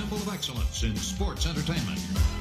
symbol of excellence in sports entertainment.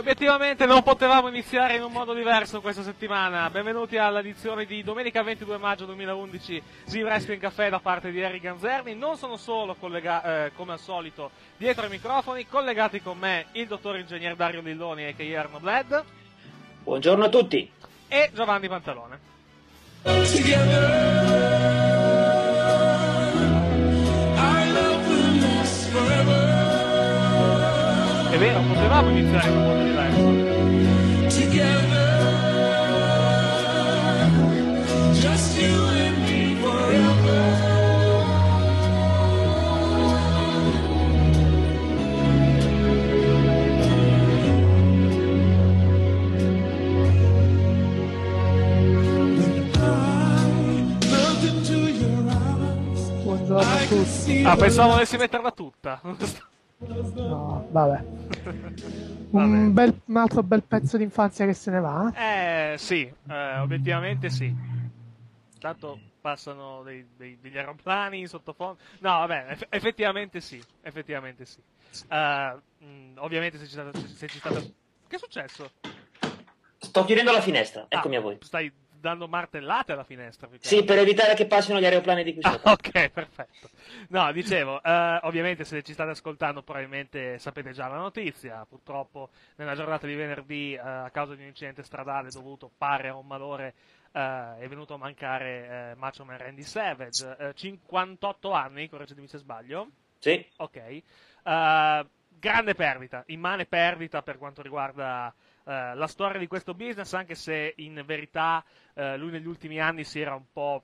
Obiettivamente non potevamo iniziare in un modo diverso questa settimana. Benvenuti all'edizione di domenica 22 maggio 2011 di Wrestling Café da parte di Eric Ganzerni. Non sono solo collega- eh, come al solito dietro ai microfoni, collegati con me il dottor ingegner Dario Lilloni e Arno Bled Buongiorno a tutti. e Giovanni Pantalone. Vero, potevamo iniziare in un modo diverso. Buongiorno a tutti. Ah, pensavo volessi metterla tutta. No, vabbè. Un, bel, un altro bel pezzo d'infanzia che se ne va. Eh, sì, eh, obiettivamente sì. Tanto passano dei- dei- degli aeroplani sottofondo. No, vabbè, eff- effettivamente sì, effettivamente sì. Eh, mh, ovviamente se ci stata... Se ci stata... Che è successo? Sto chiudendo la finestra, eccomi Ah, a voi. Stai dando martellate alla finestra. Sì, per evitare che passino gli aeroplani di qui Ah, sopra. ok, perfetto. No, dicevo, eh, ovviamente se ci state ascoltando probabilmente sapete già la notizia. Purtroppo nella giornata di venerdì, eh, a causa di un incidente stradale dovuto pare a un malore, eh, è venuto a mancare eh, Macho Man Randy Savage. Eh, 58 anni, correggetemi se sbaglio. Sì, Ok. Grande perdita, immane perdita per quanto riguarda eh, la storia di questo business, anche se in verità eh, lui negli ultimi anni si era un po',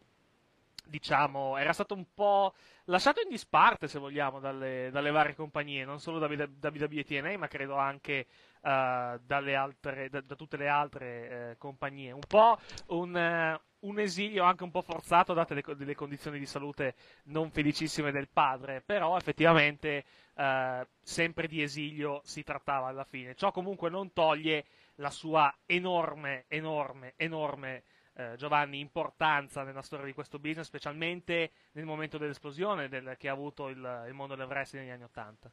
diciamo, era stato un po' lasciato in disparte, se vogliamo, dalle, dalle varie compagnie, non solo da, da WWE TNA, ma credo anche dalle altre, da, da tutte le altre eh, compagnie. Un po' un, un esilio anche un po' forzato, date le, delle condizioni di salute non felicissime del padre, però effettivamente eh, sempre di esilio si trattava alla fine. Ciò comunque non toglie la sua enorme, enorme, enorme eh, Giovanni, importanza nella storia di questo business, specialmente nel momento dell'esplosione del- che ha avuto il, il mondo del wrestling negli anni Ottanta.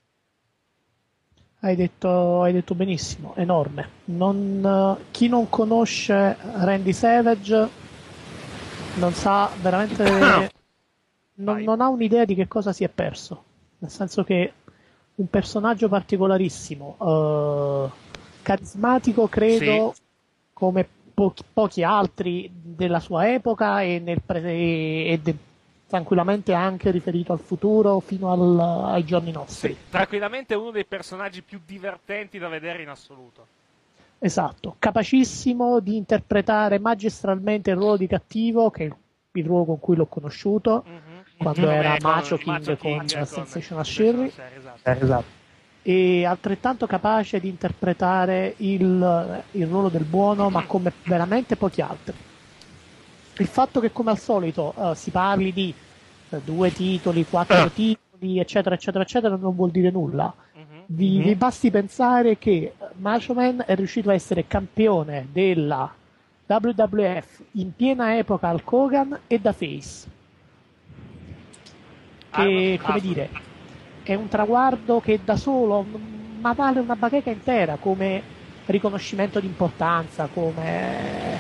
Hai detto, hai detto benissimo, enorme. Non, eh, chi non conosce Randy Savage non sa veramente. non, non ha un'idea di che cosa si è perso. Nel senso che un personaggio particolarissimo, eh, carismatico, credo, come pochi, pochi altri della sua epoca e, nel pre- e de- tranquillamente anche riferito al futuro fino al- ai giorni nostri. Tranquillamente uno dei personaggi più divertenti da vedere in assoluto. Esatto, capacissimo di interpretare magistralmente il ruolo di cattivo, che è il, il ruolo con cui l'ho conosciuto, Mhm. quando Vabbè, era con Macho King con Sensational Sherry. esatto. e altrettanto capace di interpretare il, il ruolo del buono, ma come veramente pochi altri. Il fatto che, come al solito, eh, si parli di eh, due titoli, quattro titoli, eccetera, eccetera, eccetera, non vuol dire nulla. Vi, vi basti pensare che Macho Man è riuscito a essere campione della WWF in piena epoca al Kogan e da Face. Che, Ah, come ah, dire, è un traguardo che da solo ma vale una bacheca intera come riconoscimento di importanza, come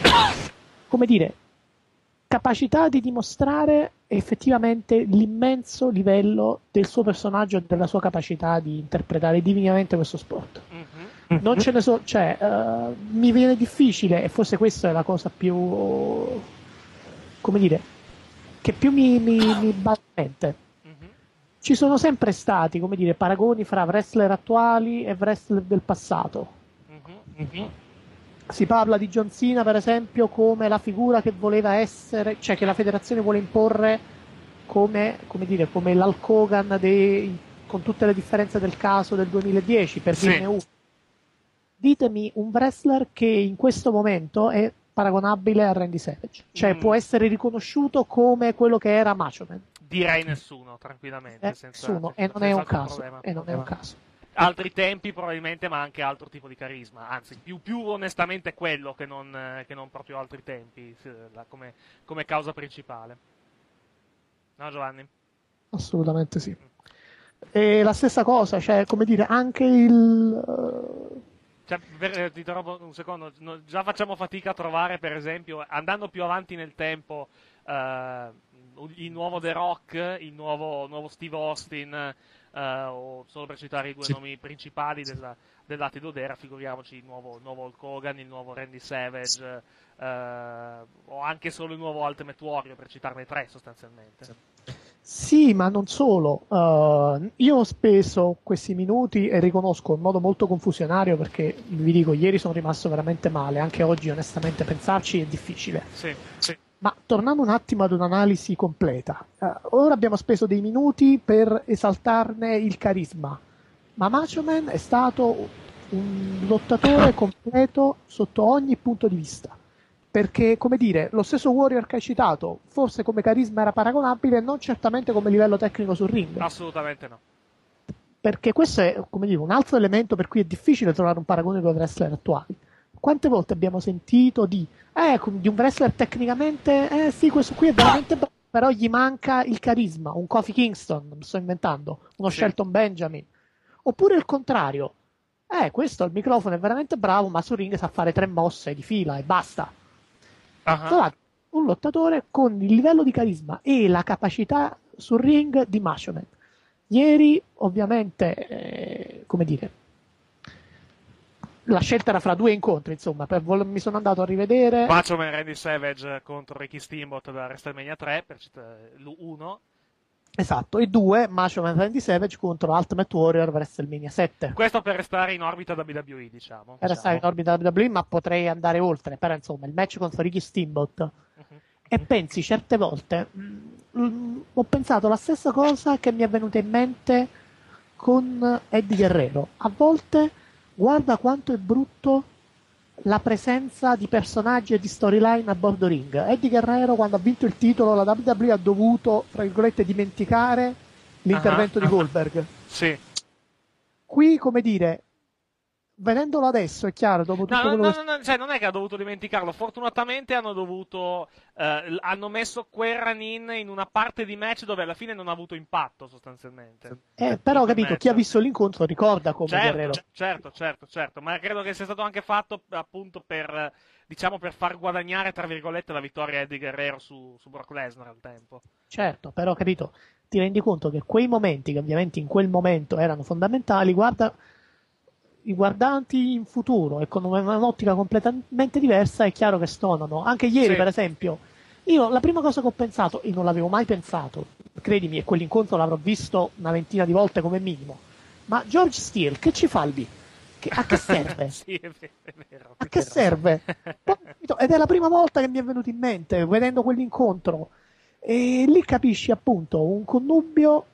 come dire, capacità di dimostrare effettivamente l'immenso livello del suo personaggio e della sua capacità di interpretare divinamente questo sport. Mhm. Non ce ne so, cioè, eh, mi viene difficile, e forse questa è la cosa più, come dire, che più mi, mi, mi batte. Mhm. Ci sono sempre stati, come dire, paragoni fra wrestler attuali e wrestler del passato. Mhm. Si parla di John Cena, per esempio, come la figura che voleva essere, cioè che la federazione vuole imporre come, come dire, come l'Hulk Hogan dei- con tutte le differenze del caso del 2010, per Sì. uno. Ditemi un wrestler che in questo momento è paragonabile a Randy Savage, cioè Mm. può essere riconosciuto come quello che era Macho Man. Direi nessuno, tranquillamente. Eh, nessuno, e non è un caso. E non è un caso. Altri tempi probabilmente, ma anche altro tipo di carisma. Anzi, più, più onestamente quello che non, che non proprio altri tempi, come, come causa principale. No, Giovanni? Assolutamente sì. E la stessa cosa, cioè, come dire, anche il. eh, Cioè, per- eh, ti interrompo un secondo, no, già facciamo fatica a trovare, per esempio, andando più avanti nel tempo, eh, il nuovo The Rock, il nuovo, nuovo Steve Austin, o solo per citare i due Sì. nomi principali della, dell'Atido d'Era, figuriamoci il nuovo, il nuovo Hulk Hogan, il nuovo Randy Savage, eh, o anche solo il nuovo Ultimate Warrior, per citarne tre sostanzialmente. Sì, ma non solo. Uh, io ho speso questi minuti e riconosco in modo molto confusionario perché vi dico, ieri sono rimasto veramente male, anche oggi onestamente pensarci è difficile. Sì, sì. Ma tornando un attimo ad un'analisi completa, eh, ora abbiamo speso dei minuti per esaltarne il carisma, ma Macho Man è stato un lottatore completo sotto ogni punto di vista. Perché, come dire, lo stesso Warrior che hai citato, forse come carisma era paragonabile, non certamente come livello tecnico sul ring. Assolutamente no. Perché questo è, come dire, un altro elemento per cui è difficile trovare un paragone con i wrestler attuali. Quante volte abbiamo sentito di, eh, di un wrestler tecnicamente, eh sì, questo qui è veramente bravo, però gli manca il carisma, un Kofi Kingston, mi sto inventando, uno Sì. Shelton Benjamin. Oppure il contrario, eh, questo al microfono è veramente bravo, ma sul ring sa fare tre mosse di fila e basta. Ah, Trovate un lottatore con il livello di carisma e la capacità sul ring di Macho Man. Ieri, ovviamente, eh, come dire, la scelta era fra due incontri, insomma, per vol- mi sono andato a rivedere. Macho Man Randy Savage contro Ricky Steamboat da WrestleMania 3, per citare l'1. Esatto, e due, Macho Man Randy Savage contro Ultimate Warrior WrestleMania 7. Questo per restare in orbita WWE, diciamo. Era stato in orbita WWE, ma potrei andare oltre. Però, insomma, il match contro Ricky Steamboat. Mhm. E pensi certe volte, mm, mm, ho pensato la stessa cosa che mi è venuta in mente con Eddie Guerrero. A volte guarda quanto è brutto la presenza di personaggi e di storyline a bordo ring. Eddie Guerrero, quando ha vinto il titolo, la WWE ha dovuto, tra virgolette, dimenticare l'intervento Ah, di. Goldberg. Sì. Qui, come dire, vedendolo adesso è chiaro, dopo tutto No, no, quello no, che no, no, cioè, non è che ha dovuto dimenticarlo. Fortunatamente hanno dovuto. eh, hanno messo quel run-in in una parte di match dove alla fine non ha avuto impatto, sostanzialmente. Eh, però ho capito, Match. chi ha visto l'incontro ricorda come Guerrero. Certo, certo, certo, certo, ma credo che sia stato anche fatto appunto per, diciamo, per far guadagnare, tra virgolette, la vittoria Eddie Guerrero su, su Brock Lesnar al tempo. Certo, però ho capito, ti rendi conto che quei momenti, che ovviamente in quel momento erano fondamentali, guarda i guardanti in futuro e con un'ottica completamente diversa è chiaro che stonano. Anche ieri, Sì. per esempio, io la prima cosa che ho pensato, e non l'avevo mai pensato, credimi, e quell'incontro l'avrò visto una ventina di volte come minimo, ma George Steele che ci fa lì? Che- a che serve? sì, è vero. È vero A che serve? Ed è la prima volta che mi è venuto in mente vedendo quell'incontro. E lì capisci appunto un connubio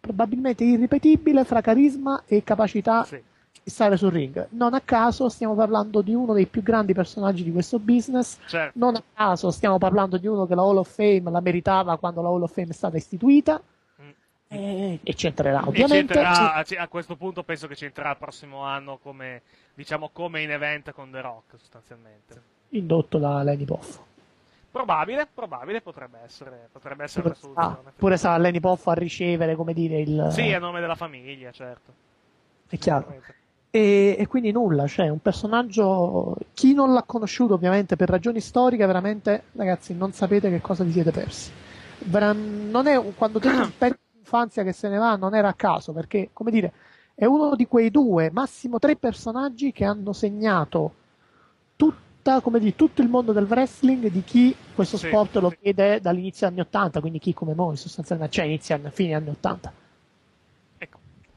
probabilmente irripetibile fra carisma e capacità Sì. Stare sul ring. Non a caso stiamo parlando di uno dei più grandi personaggi di questo business. Certo. Non a caso stiamo parlando di uno che la Hall of Fame la meritava quando la Hall of Fame è stata istituita. Mm. E, e c'entrerà E ovviamente. ci entrerà- a- a questo punto penso che ci entrerà il prossimo anno come, diciamo, come in event con The Rock, sostanzialmente. Indotto da Lenny Poff. Probabile, probabile, potrebbe essere, potrebbe essere una Pure, ah, soluzione. pure sa Lenny Poff a ricevere, come dire, il. Sì, a nome della famiglia, certo. È chiaro. E, e quindi nulla, cioè un personaggio, chi non l'ha conosciuto ovviamente per ragioni storiche, veramente ragazzi non sapete che cosa vi siete persi. non è, quando tu pezzo di infanzia che se ne va non era a caso, perché, come dire, è uno di quei due, massimo tre personaggi che hanno segnato tutta, come dire, tutto il mondo del wrestling di chi questo sì, sport lo vede dall'inizio anni 80, quindi chi come noi sostanzialmente, cioè inizia a fine anni 80.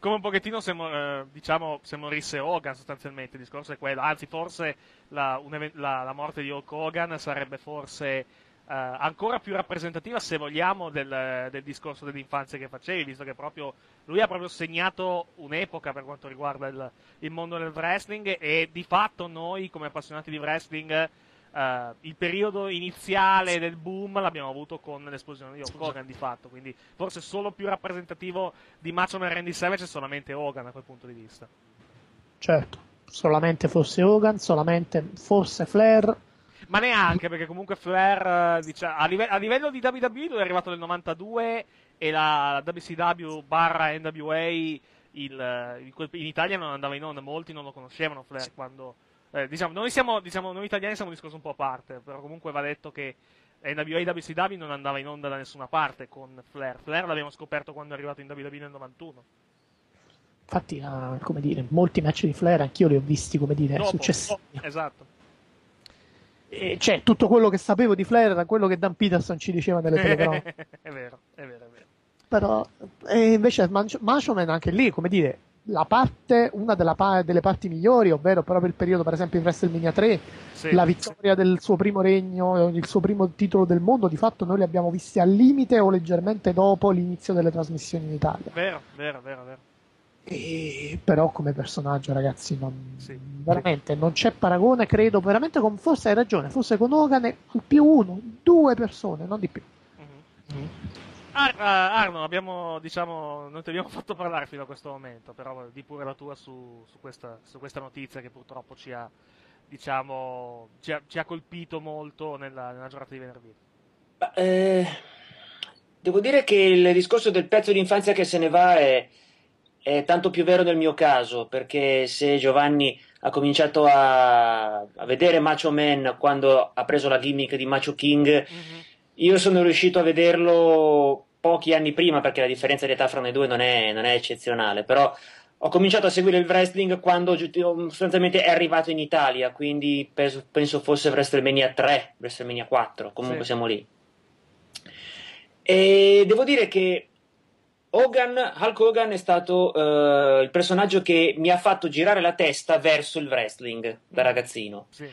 Come un pochettino se, eh, diciamo, se morisse Hogan sostanzialmente, il discorso è quello, anzi forse la, la, la morte di Hulk Hogan sarebbe forse Uh, ancora più rappresentativa, se vogliamo, del, del, discorso dell'infanzia che facevi, visto che proprio lui ha proprio segnato un'epoca per quanto riguarda il, il mondo del wrestling e di fatto noi, come appassionati di wrestling, uh, il periodo iniziale del boom l'abbiamo avuto con l'esplosione di Hogan, di fatto, quindi forse solo più rappresentativo di Macho Man Randy Savage è solamente Hogan da quel punto di vista. Certo, solamente fosse Hogan, solamente forse Flair. Ma neanche perché comunque Flair diciamo, a, live- a, livello di WWE lui è arrivato nel 92 e la WCW barra NWA il, in Italia non andava in onda, molti non lo conoscevano Flair quando eh, diciamo, noi, siamo, diciamo, noi italiani siamo un discorso un po' a parte, però comunque va detto che NWA e WCW non andava in onda da nessuna parte con Flair. Flair l'abbiamo scoperto quando è arrivato in WWE nel 91. Infatti, uh, come dire, molti match di Flair anch'io li ho visti, come dire, Dopo, successivi. Oh, esatto. E cioè, tutto quello che sapevo di Flair era quello che Dan Peterson ci diceva nelle telecronache. è vero, è vero, è vero. Però, e invece Macho Man anche lì, come dire, parte, una pa- delle parti migliori, ovvero proprio il periodo, per esempio, in WrestleMania 3, sì, la vittoria sì. del suo primo regno, il suo primo titolo del mondo, di fatto noi li abbiamo visti al limite o leggermente dopo l'inizio delle trasmissioni in Italia. Vero, vero, vero, vero. E, però come personaggio ragazzi non, sì. veramente non c'è paragone credo veramente con forse hai ragione forse con Hogan è al più uno due persone non di più mm-hmm. Mm-hmm. Ar- uh, Arno abbiamo diciamo non ti abbiamo fatto parlare fino a questo momento però di pure la tua su, su, questa, su questa, notizia che purtroppo ci ha diciamo ci ha, ci ha colpito molto nella, nella, giornata di venerdì eh, devo dire che il discorso del pezzo di infanzia che se ne va è è tanto più vero nel mio caso, perché se Giovanni ha cominciato a, a vedere Macho Man quando ha preso la gimmick di Macho King, mm-hmm. io sono riuscito a vederlo pochi anni prima, perché la differenza di età fra noi due non è, non è eccezionale, però ho cominciato a seguire il wrestling quando sostanzialmente è arrivato in Italia, quindi penso, penso fosse WrestleMania 3, WrestleMania 4, comunque sì. siamo lì. E devo dire che Hogan, Hulk Hogan è stato uh, il personaggio che mi ha fatto girare la testa verso il wrestling da ragazzino. Sì.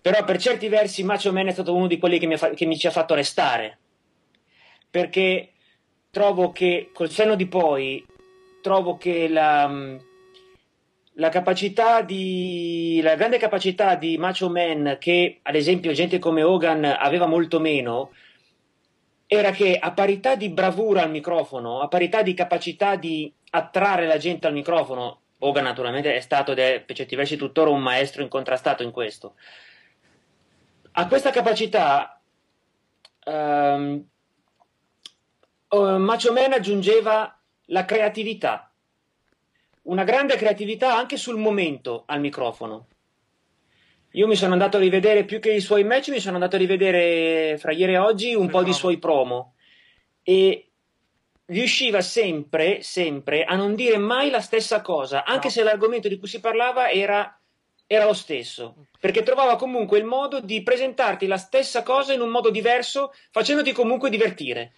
Però per certi versi Macho Man è stato uno di quelli che mi, fa- che mi ci ha fatto restare. Perché trovo che col senno di poi, trovo che la, mm, la capacità di la grande capacità di Macho Man che ad esempio gente come Hogan aveva molto meno era che a parità di bravura al microfono, a parità di capacità di attrarre la gente al microfono, Hogan naturalmente è stato ed è per certi versi tuttora un maestro incontrastato in questo. A questa capacità um, Macho Man aggiungeva la creatività, una grande creatività anche sul momento al microfono. Io mi sono andato a rivedere più che i suoi match, mi sono andato a rivedere fra ieri e oggi un po' di suoi promo e riusciva sempre, sempre a non dire mai la stessa cosa, anche no. se l'argomento di cui si parlava era, era lo stesso, perché trovava comunque il modo di presentarti la stessa cosa in un modo diverso, facendoti comunque divertire.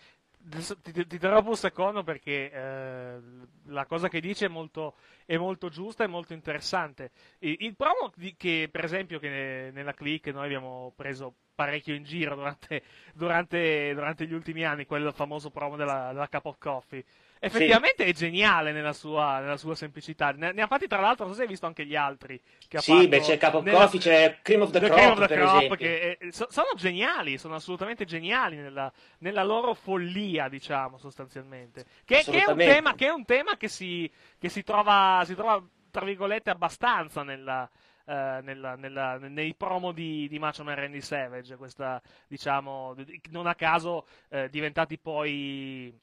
Ti, ti, darò un secondo perché eh, la cosa che dice è molto, è molto giusta e molto interessante. Il, promo che, per esempio, che nella click noi abbiamo preso parecchio in giro durante, durante, durante gli ultimi anni, quel famoso promo della, della Cup of Coffee, Effettivamente sì. è geniale nella sua, nella sua semplicità. Ne, ne, ha fatti tra l'altro, non so se hai visto anche gli altri. Che sì, beh, c'è Cup of nella... Coffee, c'è Cream of the, the Crop, of the Crop che è, so, sono geniali, sono assolutamente geniali nella, nella, loro follia, diciamo, sostanzialmente. Che, che, è, un tema, che è un tema che si, che si, trova, si trova, tra virgolette, abbastanza nella, Uh, nella, nella, nei promo di, di Macho Man Randy Savage, questa, diciamo, non a caso uh, diventati poi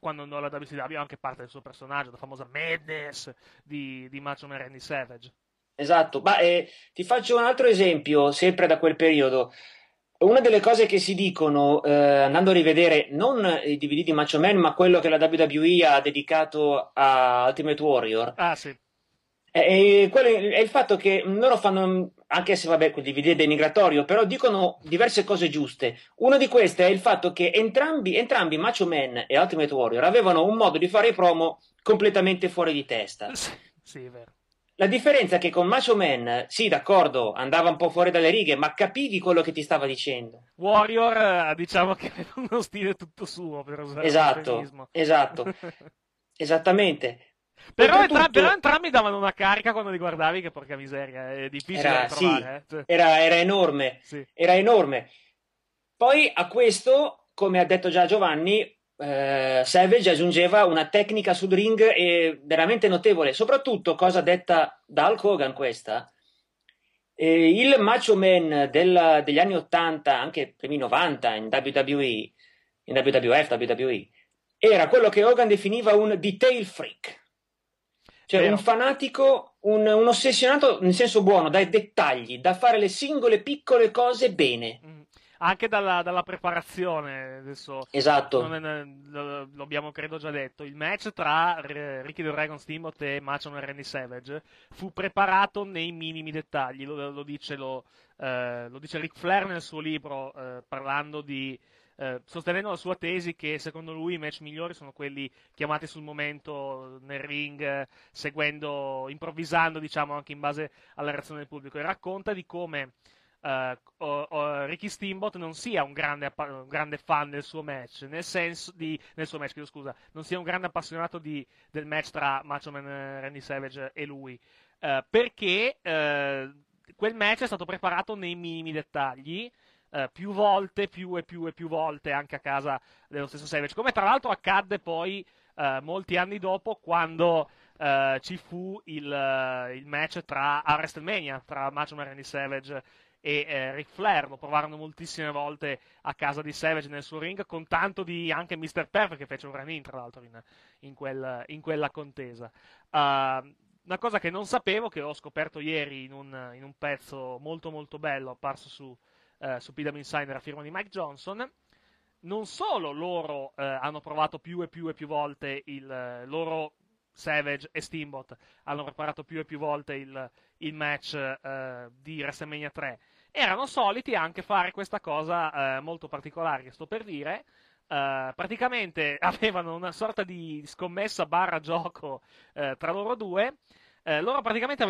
quando andò alla WCW anche parte del suo personaggio, la famosa Madness di, di Macho Man Randy Savage. Esatto, ma eh, ti faccio un altro esempio, sempre da quel periodo. una delle cose che si dicono eh, andando a rivedere non i DVD di Macho Man, ma quello che la WWE ha dedicato a Ultimate Warrior. Ah, sì. È, è, il fatto che loro fanno, anche se vabbè, quel DVD è denigratorio, però dicono diverse cose giuste. Una di queste è il fatto che entrambi, entrambi Macho Man e Ultimate Warrior avevano un modo di fare i promo completamente fuori di testa. Sì, è vero. La differenza è che con Macho Man, sì, d'accordo, andava un po' fuori dalle righe, ma capivi quello che ti stava dicendo. Warrior, eh, diciamo che aveva uno stile tutto suo, per usare esatto, Esatto, esattamente. Però, entra- però, entrambi davano una carica quando li guardavi, che porca miseria, è difficile era, da trovare. Sì, eh. era, era, enorme, sì. era enorme. Poi a questo, come ha detto già Giovanni, eh, Savage aggiungeva una tecnica sul ring veramente notevole, soprattutto cosa detta da Hulk Hogan questa. Eh, il Macho Man del, degli anni 80, anche primi 90 in WWE, in WWF, WWE, era quello che Hogan definiva un detail freak. Cioè Vero. un fanatico, un, un, ossessionato nel senso buono, dai dettagli, da fare le singole piccole cose bene. Mm anche dalla, dalla preparazione. Adesso esatto. Lo, abbiamo credo già detto. Il match tra Ricky the Dragon Steamboat e Macho e Randy Savage fu preparato nei minimi dettagli. Lo, lo dice, lo, eh, lo dice Ric Flair nel suo libro, eh, parlando di. Eh, sostenendo la sua tesi che secondo lui i match migliori sono quelli chiamati sul momento nel ring, seguendo, improvvisando, diciamo, anche in base alla reazione del pubblico. E racconta di come uh, o, Ricky Steamboat non sia un grande, un grande, fan del suo match, nel senso di, nel suo match, scusa, non sia un grande appassionato di, del match tra Macho Man Randy Savage e lui, uh, perché uh, quel match è stato preparato nei minimi dettagli. Uh, più volte, più e più e più volte anche a casa dello stesso Savage. Come tra l'altro accadde poi uh, molti anni dopo quando uh, ci fu il, il, match tra a WrestleMania tra Macho Man Randy Savage e eh, Ric Flair lo provarono moltissime volte a casa di Savage nel suo ring con tanto di anche Mr. Perfect che fece un run-in tra l'altro in, in, quel, in quella contesa uh, una cosa che non sapevo che ho scoperto ieri in un, in un pezzo molto molto bello apparso su, uh, su PW Insider a firma di Mike Johnson non solo loro uh, hanno provato più e più e più volte il loro Savage e Steamboat hanno preparato più e più volte il, il match eh, di WrestleMania 3, erano soliti anche fare questa cosa eh, molto particolare che sto per dire. Uh, praticamente avevano una sorta di scommessa barra gioco uh, tra loro due. Uh, loro praticamente,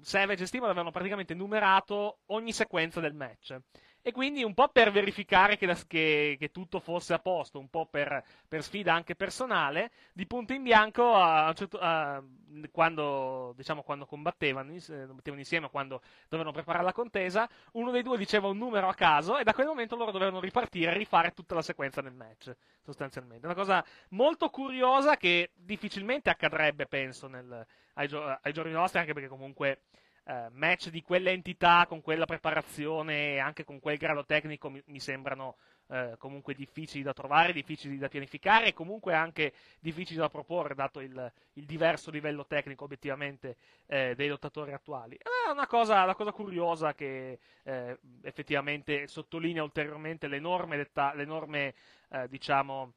Savage e Steamboat avevano praticamente numerato ogni sequenza del match e quindi un po' per verificare che, la, che, che tutto fosse a posto, un po' per, per, sfida anche personale, di punto in bianco a, certo, a, quando, diciamo, quando combattevano, mettevano insieme, quando dovevano preparare la contesa, uno dei due diceva un numero a caso e da quel momento loro dovevano ripartire e rifare tutta la sequenza del match, sostanzialmente. Una cosa molto curiosa che difficilmente accadrebbe, penso, nel, ai, ai giorni nostri, anche perché comunque eh, match di quell'entità, con quella preparazione e anche con quel grado tecnico mi, mi sembrano eh, comunque difficili da trovare, difficili da pianificare e comunque anche difficili da proporre, dato il, il diverso livello tecnico obiettivamente eh, dei lottatori attuali. È una cosa, una cosa curiosa che eh, effettivamente sottolinea ulteriormente l'enorme, detta- l'enorme eh, diciamo,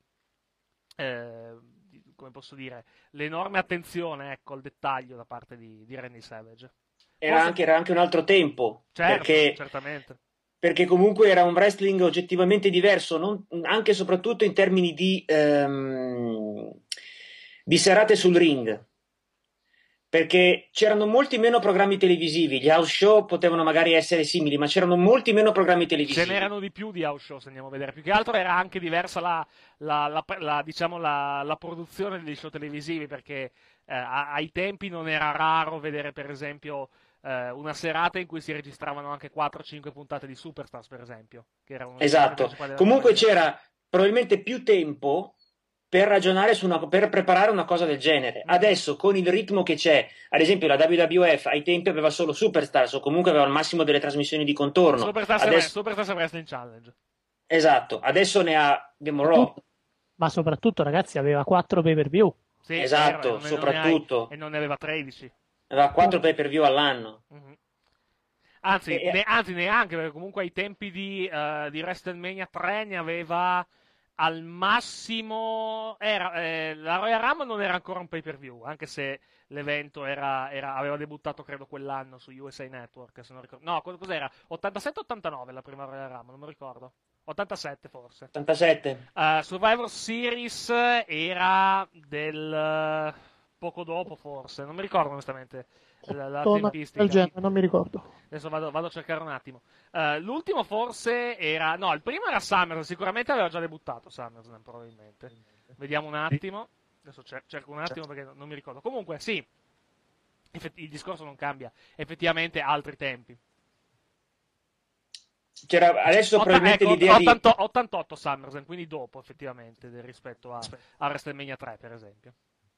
eh, come posso dire, l'enorme attenzione ecco, al dettaglio da parte di, di Randy Savage era, Forse... anche, era anche un altro tempo. Certo, perché, certamente. Perché comunque era un wrestling oggettivamente diverso, non, anche e soprattutto in termini di, um, di serate sul ring perché c'erano molti meno programmi televisivi. Gli house show potevano magari essere simili, ma c'erano molti meno programmi televisivi. Ce n'erano di più di house show, se andiamo a vedere. Più che altro era anche diversa la, la, la, la diciamo la, produzione degli show televisivi, perché eh, ai tempi non era raro vedere, per esempio, eh, una serata in cui si registravano anche 4-5 puntate di Superstars, per esempio. esatto. Comunque c'era probabilmente più tempo per ragionare su una, per preparare una cosa del genere. Mm. Adesso, con il ritmo che c'è, ad esempio, la WWF ai tempi aveva solo Superstars o comunque aveva il massimo delle trasmissioni di contorno. Superstars, adesso... Superstars Wrestling Challenge. Esatto, adesso ne ha, abbiamo Raw. Ma soprattutto, ragazzi, aveva 4 pay per view. Sì, esatto, soprattutto. e non ne aveva 13. Aveva 4 pay per view all'anno. Mm-hmm. Anzi, e, ne, anzi, neanche, perché comunque ai tempi di, uh, di WrestleMania 3 ne aveva al massimo. Era, eh, la Royal Rumble non era ancora un pay per view, anche se l'evento era, era, aveva debuttato credo quell'anno su USA Network. Se non ricordo. No, cos'era? 87-89 la prima Royal Rumble, non mi ricordo. 87 forse. 87. Uh, Survivor Series era del poco dopo forse, non mi ricordo onestamente la, la tempistica. Genere, non mi ricordo. Adesso vado, vado a cercare un attimo. Uh, l'ultimo forse era, no, il primo era Summers, sicuramente aveva già debuttato Summers probabilmente. Vediamo un attimo. Adesso cerco un attimo perché non mi ricordo. Comunque, sì, il discorso non cambia. Effettivamente altri tempi. C'era adesso Otta, probabilmente ecco, l'idea 80, di 88 SummerSlam, quindi dopo effettivamente rispetto a, a WrestleMania 3 per esempio.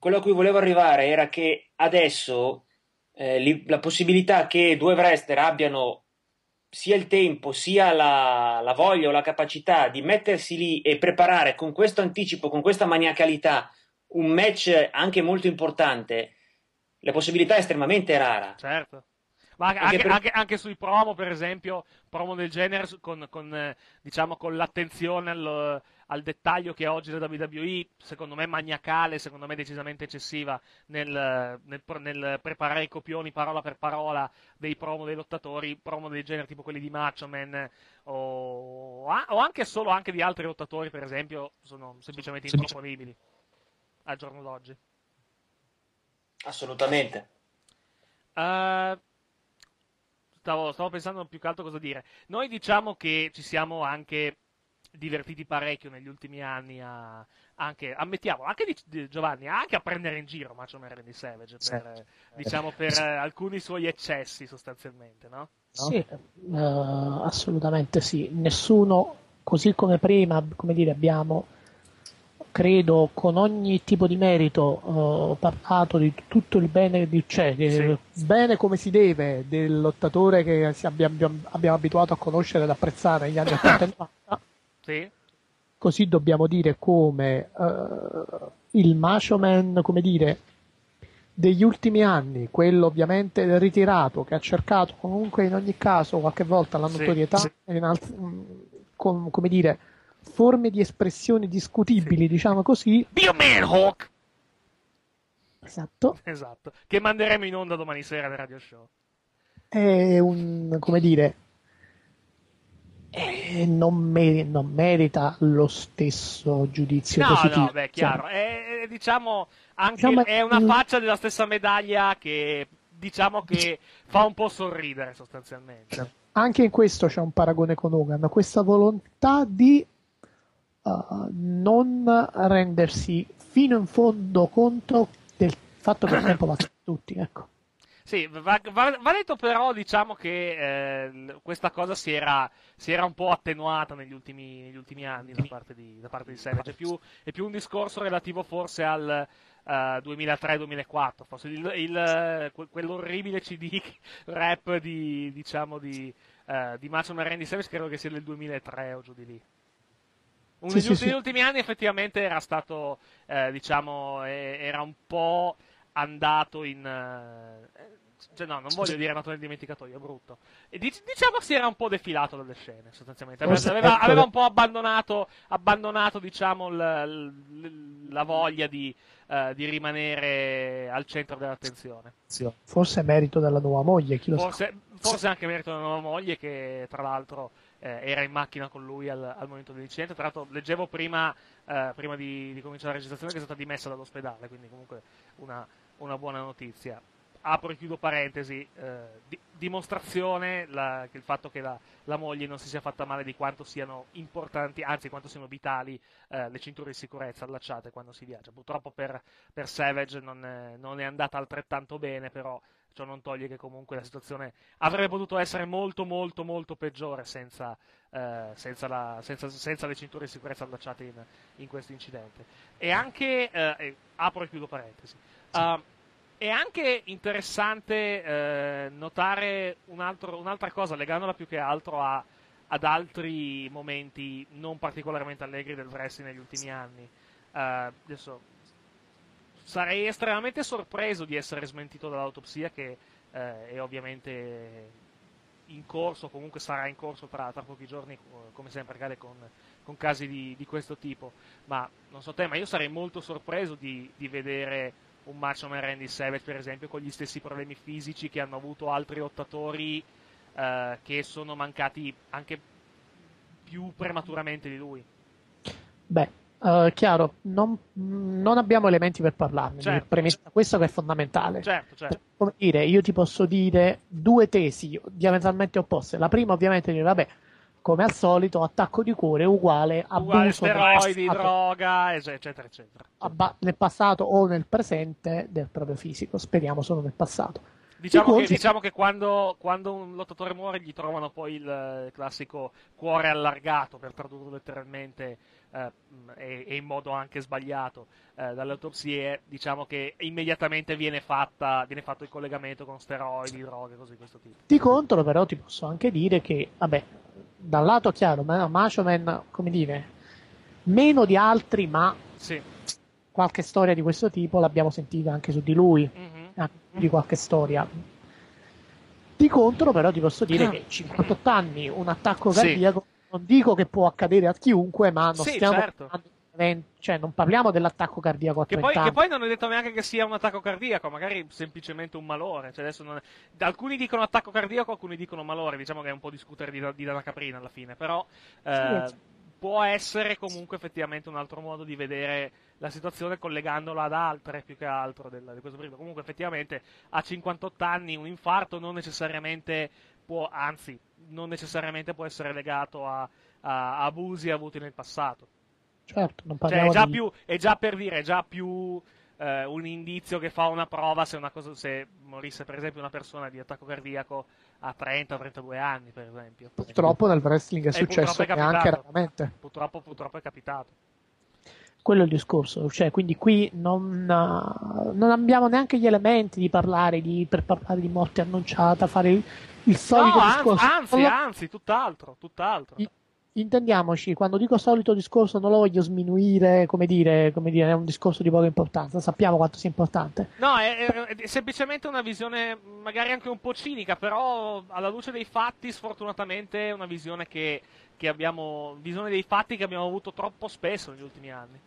Quello a cui volevo arrivare era che adesso eh, li, la possibilità che due wrestler abbiano sia il tempo sia la, la, voglia o la capacità di mettersi lì e preparare con questo anticipo, con questa maniacalità un match anche molto importante, la possibilità è estremamente rara. Certo. Ma anche, per... anche, anche, sui promo, per esempio, promo del genere con, con, eh, diciamo, con l'attenzione al, al, dettaglio che oggi la WWE, secondo me maniacale, secondo me decisamente eccessiva nel, nel, nel, preparare i copioni parola per parola dei promo dei lottatori, promo del genere tipo quelli di Macho Man o, o anche solo anche di altri lottatori, per esempio, sono semplicemente improponibili al giorno d'oggi. Assolutamente. Uh, stavo, stavo pensando più che altro cosa dire. Noi diciamo che ci siamo anche divertiti parecchio negli ultimi anni a, anche, ammettiamo, anche di, di Giovanni, anche a prendere in giro Macho Man Randy Savage per, sì. diciamo, per sì. alcuni suoi eccessi sostanzialmente, no? Sì, uh, assolutamente sì. Nessuno, così come prima, come dire, abbiamo credo con ogni tipo di merito uh, parlato di tutto il bene di c'è, sì. bene come si deve del lottatore che abbiamo, abbiamo abituato a conoscere ed apprezzare negli anni 80 e 90. Sì. Così dobbiamo dire come uh, il Macho Man, come dire, degli ultimi anni, quello ovviamente ritirato, che ha cercato comunque in ogni caso qualche volta la notorietà, sì, sì. Alt- con, come dire, forme di espressione discutibili, sì. diciamo così. Dio Manhawk! Esatto. Esatto. Che manderemo in onda domani sera nel radio show. È un, come dire, eh, non, mer- non, merita lo stesso giudizio no, positivo. No, beh, chiaro. È, diciamo, anche, diciamo, è una faccia della stessa medaglia che, diciamo, che fa un po' sorridere sostanzialmente. Anche in questo c'è un paragone con Hogan, questa volontà di uh, non rendersi fino in fondo conto del fatto che il tempo va tutti, ecco. Sì, va, va, va, detto però, diciamo che eh, questa cosa si era, si era, un po' attenuata negli ultimi, negli ultimi anni da parte di, da parte di Savage. È più, è più, un discorso relativo forse al uh, eh, 2003-2004, forse il, il, quell'orribile CD rap di, diciamo, di, uh, di Macho Randy Savage credo che sia del 2003 o giù di lì. Uno sì, degli sì, ultimi sì. anni effettivamente era stato, eh, diciamo, era un po' andato in... Eh, cioè no, non voglio dire nato nel dimenticatoio, è brutto. E dic- diciamo si era un po' defilato dalle scene, sostanzialmente. Aveva, aveva un po' abbandonato, abbandonato diciamo, l- l- la voglia di, uh, di, rimanere al centro dell'attenzione. Forse è merito della nuova moglie, chi lo forse, sa. Forse anche merito della nuova moglie, che tra l'altro eh, era in macchina con lui al, al momento dell'incidente. Tra l'altro, leggevo prima, eh, prima di, di, cominciare la registrazione che è stata dimessa dall'ospedale, quindi comunque una, una buona notizia. Apro e chiudo parentesi, eh, di, dimostrazione la, che il fatto che la, la, moglie non si sia fatta male di quanto siano importanti, anzi quanto siano vitali eh, le cinture di sicurezza allacciate quando si viaggia. Purtroppo per, per Savage non è, non è andata altrettanto bene, però ciò non toglie che comunque la situazione avrebbe potuto essere molto molto molto peggiore senza, eh, senza, la, senza, senza le cinture di sicurezza allacciate in, in questo incidente. E anche, eh, apro e chiudo parentesi, uh, è anche interessante eh, notare un altro, un'altra cosa, legandola più che altro a, ad altri momenti non particolarmente allegri del wrestling negli ultimi anni. Uh, adesso sarei estremamente sorpreso di essere smentito dall'autopsia che eh, è ovviamente in corso, comunque sarà in corso tra, tra pochi giorni, come sempre accade con, con casi di, di, questo tipo. Ma non so te, ma io sarei molto sorpreso di, di vedere un match come Randy Savage, per esempio, con gli stessi problemi fisici che hanno avuto altri lottatori eh, che sono mancati anche più prematuramente di lui. Beh, uh, chiaro, non, non, abbiamo elementi per parlarne, certo. premessa questo che è fondamentale. Certo, certo. Come dire, io ti posso dire due tesi diametralmente opposte. La prima ovviamente è dire, vabbè, come al solito, attacco di cuore uguale a uguale steroidi, droga, eccetera, eccetera. Nel passato o nel presente del proprio fisico, speriamo solo nel passato. Diciamo che, diciamo che quando, quando, un lottatore muore gli trovano poi il classico cuore allargato, per tradurlo letteralmente, eh, e, e, in modo anche sbagliato eh, dalle autopsie, diciamo che immediatamente viene, fatta, viene fatto il collegamento con steroidi, droghe, così questo tipo. Di contro, però, ti posso anche dire che, vabbè, dal lato chiaro, Macho Man, come dire, meno di altri, ma sì. qualche storia di questo tipo l'abbiamo sentita anche su di lui, mm-hmm. anche di qualche storia. Di contro, però, ti posso dire che 58 anni, un attacco cardiaco, sì. non dico che può accadere a chiunque, ma non sì, stiamo certo cioè non parliamo dell'attacco cardiaco a che poi, che poi non è detto neanche che sia un attacco cardiaco, magari semplicemente un malore. Cioè è... Alcuni dicono attacco cardiaco, alcuni dicono malore. Diciamo che è un po' discutere di, di Dana Caprina alla fine, però eh, sì, può essere comunque effettivamente un altro modo di vedere la situazione collegandola ad altre più che altro del, di questo periodo. Comunque effettivamente a 58 anni un infarto non necessariamente può, anzi, non necessariamente può essere legato a, a abusi avuti nel passato. Certo, non parliamo cioè, è, già di... più, è già per dire, è già più eh, un indizio che fa una prova se, una cosa, se morisse per esempio una persona di attacco cardiaco a 30-32 anni, per esempio. Purtroppo nel wrestling è successo è anche raramente. Purtroppo, purtroppo è capitato. Quello è il discorso, cioè, quindi qui non, non abbiamo neanche gli elementi di parlare di, per parlare di morte annunciata, fare il, il solito no, discorso. Anzi, anzi, anzi, tutt'altro, tutt'altro. Intendiamoci, quando dico solito discorso non lo voglio sminuire, come dire, come dire, è un discorso di poca importanza, sappiamo quanto sia importante. No, è, è, semplicemente una visione magari anche un po' cinica, però alla luce dei fatti sfortunatamente è una visione che, che abbiamo, visione dei fatti che abbiamo avuto troppo spesso negli ultimi anni.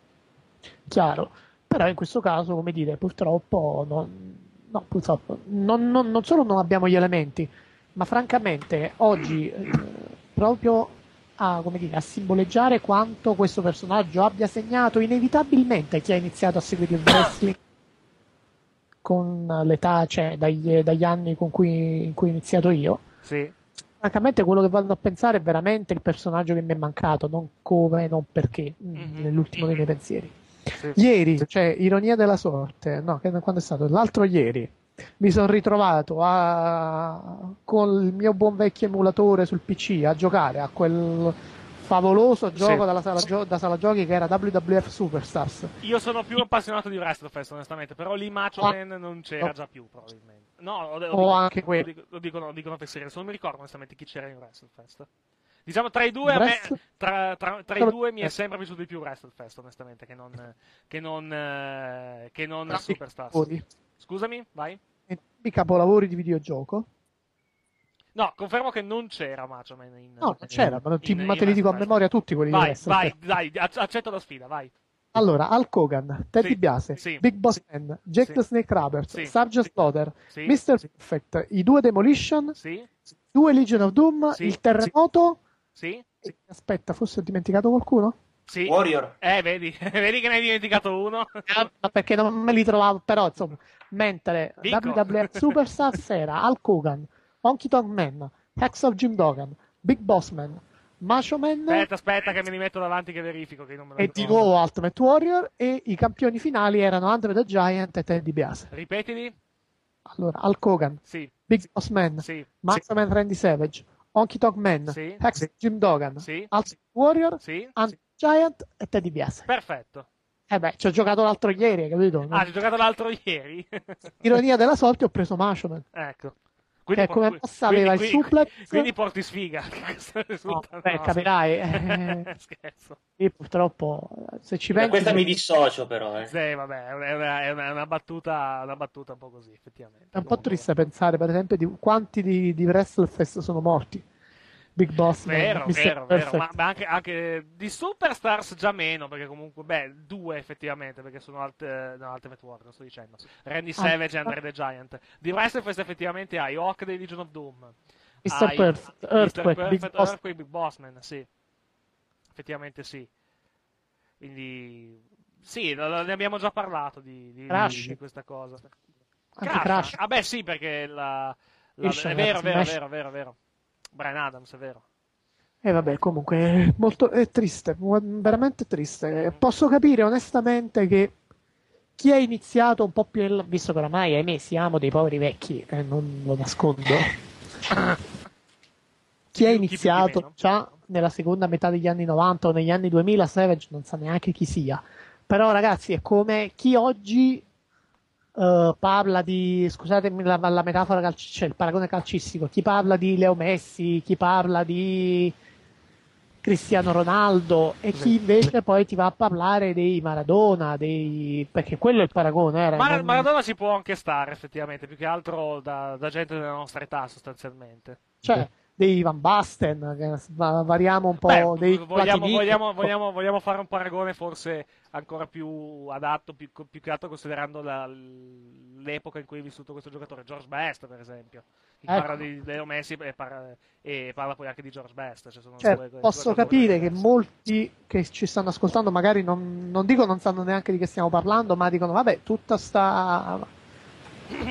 Chiaro, però in questo caso, come dire, purtroppo non, no, purtroppo, non, non, non solo non abbiamo gli elementi, ma francamente oggi eh, proprio a, dire, a, simboleggiare quanto questo personaggio abbia segnato inevitabilmente chi ha iniziato a seguire il wrestling con l'età, cioè dagli, dagli anni con cui, in cui ho iniziato io. Sì. Francamente, quello che vado a pensare è veramente il personaggio che mi è mancato, non come, non perché, mm-hmm. nell'ultimo dei miei pensieri. Sì. Ieri, cioè, ironia della sorte, no, quando è stato? L'altro ieri, mi sono ritrovato a, con il mio buon vecchio emulatore sul PC a giocare a quel favoloso gioco sì. dalla sala gio- da sala giochi che era WWF Superstars. Io sono più appassionato di WrestleFest onestamente, però lì Macho ah, Man non c'era no. già più probabilmente. No, lo, lo, dico, anche quello. Lo, lo dicono, lo dicono per serio, non mi ricordo onestamente chi c'era in WrestleFest. Diciamo tra i due, me, tra, tra, tra i due mi è sempre piaciuto di più WrestleFest onestamente che non, che non, eh, che non Superstars. Scusami, vai. I capolavori di videogioco. No, confermo che non c'era Macho Man in, No, non c'era, ma, ti, in, ma te li dico a memoria tutti quelli vai, di wrestling. Vai, dai, accetto la sfida, vai. Allora, Hulk Hogan, Teddy sì, Biase, sì, Big Boss sì, Man, Jack the Snake Roberts, sì, sì, Slaughter, Mr. Perfect, i due Demolition, due Legion of Doom, il terremoto. Sì. Aspetta, forse ho dimenticato qualcuno? Sì. Warrior. Eh, vedi, vedi che ne hai dimenticato uno. Ah, ma perché non me li trovavo, però insomma, mentre Dico. WWF Superstars era Hulk Hogan, Honky Tonk Man, Hex of Jim Duggan, Big Boss Man, Macho Man. Aspetta, aspetta, che me li metto davanti che verifico. Che non me lo e di nuovo Ultimate Warrior. E i campioni finali erano Andre the Giant e Teddy Biase. Ripetili. Allora, Hulk Hogan, sì. Big Boss Man, sì. Macho sì. Man Randy Savage, Honky Tonk Man, sì. Hex sì. Jim Duggan, sì. Ultimate Warrior, sì. Andre Giant e Teddy Biase. Perfetto. Eh beh, ci ho giocato l'altro ieri, capito? Ah, ci ho giocato l'altro ieri? Ironia della sorte, ho preso Macho Man. Ecco. Quindi, che come mossa aveva quindi, il suplex. Quindi porti sfiga. no, beh, no, capirai. Eh, Scherzo. Io purtroppo, se ci pensi... Questa mi dissocio però. Eh. Sì, vabbè, è una, è, una, è una, battuta, una battuta un po' così, effettivamente. È un po' triste pensare, per esempio, di quanti di, di WrestleFest sono morti. Big Boss vero, Man, vero, vero. Ma, ma, anche, anche, di Superstars già meno perché comunque beh due effettivamente perché sono alt, no, Ultimate Warrior sto dicendo Randy ah, Savage ah, e Andre the Giant di WrestleFest effettivamente hai Hawk dei Legion of Doom Mr. Perfect, Earthquake, Mr. Big, Boss. Earthquake Big Boss Man sì effettivamente sì quindi sì ne abbiamo già parlato di, di, di, di questa cosa Crash. Crash. ah beh sì perché la, la, è vero, vero, vero, vero, vero Brian Adams, è vero. E eh vabbè, comunque è, molto, è triste, veramente triste. Posso capire onestamente che chi ha iniziato un po' più in là, visto che oramai ahimè siamo dei poveri vecchi, e eh, non lo nascondo. chi ha iniziato già nella seconda metà degli anni 90 o negli anni 2000 Savage non sa neanche chi sia. Però ragazzi, è come chi oggi uh, parla di, scusatemi la, la metafora calcistica, cioè il paragone calcistico, chi parla di Leo Messi, chi parla di Cristiano Ronaldo e chi invece poi ti va a parlare dei Maradona, dei... perché quello è il paragone. Era, Mar- non... Maradona ci può anche stare effettivamente, più che altro da, da gente della nostra età sostanzialmente. Cioè, dei Van Basten, variamo un po' Beh, dei vogliamo, vogliamo, vogliamo, vogliamo, fare un paragone forse ancora più adatto, più, più che altro considerando la, l'epoca in cui è vissuto questo giocatore, George Best per esempio. Ecco. Parla di Leo Messi e parla, e parla, poi anche di George Best. Cioè cioè, due, posso capire che molti che ci stanno ascoltando magari non, non dico non sanno neanche di che stiamo parlando, ma dicono vabbè, tutta sta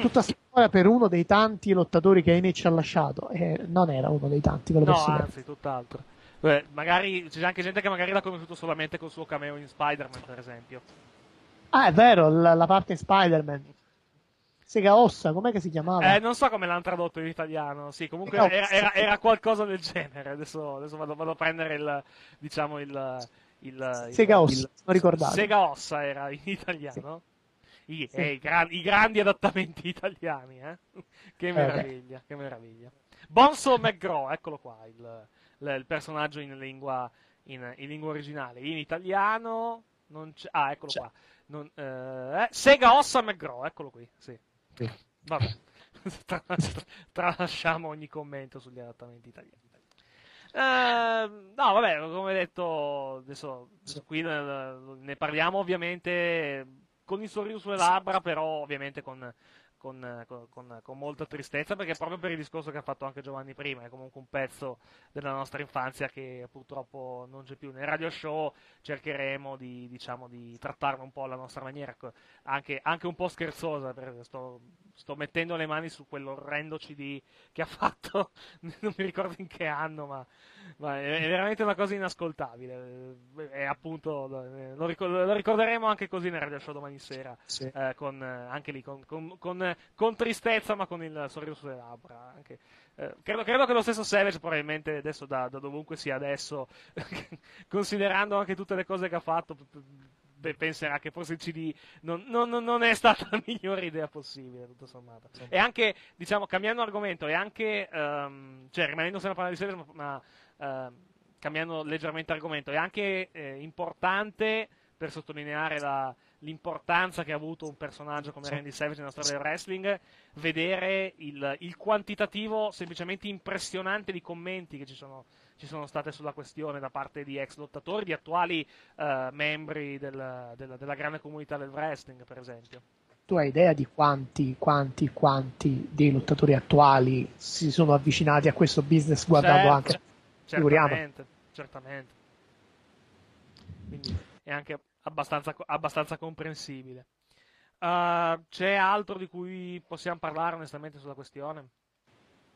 tutta storia per uno dei tanti lottatori che Enic ha lasciato e non era uno dei tanti ve lo no, posso anzi, dire. tutt'altro Beh, magari c'è anche gente che magari l'ha conosciuto solamente col suo cameo in Spider-Man per esempio ah è vero la, la parte in Spider-Man Sega Ossa, com'è che si chiamava? Eh, non so come l'hanno tradotto in italiano. Sì, comunque era, era, era, qualcosa del genere. Adesso, adesso vado, vado, a prendere il, diciamo, il, il, Sega Ossa, non ricordate. Sega Ossa era in italiano. Sì. I, sì. eh, i, gran, i, grandi adattamenti italiani, eh? che meraviglia, che meraviglia. Bonso McGraw, eccolo qua, il, il, il personaggio in lingua, in, in lingua, originale. In italiano, ah, eccolo c'è. qua. Non, eh, eh, Sega Ossa McGraw, eccolo qui, sì. sì. Vabbè, tralasciamo ogni commento sugli adattamenti italiani. Uh, no, vabbè, come detto, adesso, adesso qui ne, ne, parliamo ovviamente con il sorriso sulle labbra, però ovviamente con, con, con, con, molta tristezza, perché proprio per il discorso che ha fatto anche Giovanni prima, è comunque un pezzo della nostra infanzia che purtroppo non c'è più. Nel radio show cercheremo di, diciamo, di trattarlo un po' alla nostra maniera, anche, anche un po' scherzosa, perché sto, sto, mettendo le mani su quell'orrendo CD che ha fatto, non mi ricordo in che anno, ma ma è, veramente una cosa inascoltabile. E appunto lo, ricorderemo anche così nel radio show domani sera. Sì. Eh, con, anche lì con, con, con, con, tristezza, ma con il sorriso sulle labbra. Anche, eh, credo, credo, che lo stesso Savage, probabilmente adesso da, da dovunque sia adesso, considerando anche tutte le cose che ha fatto, beh, penserà che forse il CD non, non, non, è stata la migliore idea possibile, tutto sommato. Sì. E anche, diciamo, cambiando argomento, e anche, um, cioè rimanendo sempre a parlare di Savage, ma, ma uh, cambiando leggermente argomento, è anche eh, importante per sottolineare la, l'importanza che ha avuto un personaggio come Randy Savage nella storia del wrestling, vedere il, il quantitativo semplicemente impressionante di commenti che ci sono ci sono state sulla questione da parte di ex lottatori, di attuali uh, membri del, del, della grande comunità del wrestling, per esempio. Tu hai idea di quanti, quanti, quanti dei lottatori attuali si sono avvicinati a questo business guardando certo, anche... Certamente, certamente. Quindi è anche abbastanza, abbastanza comprensibile. Uh, c'è altro di cui possiamo parlare onestamente sulla questione?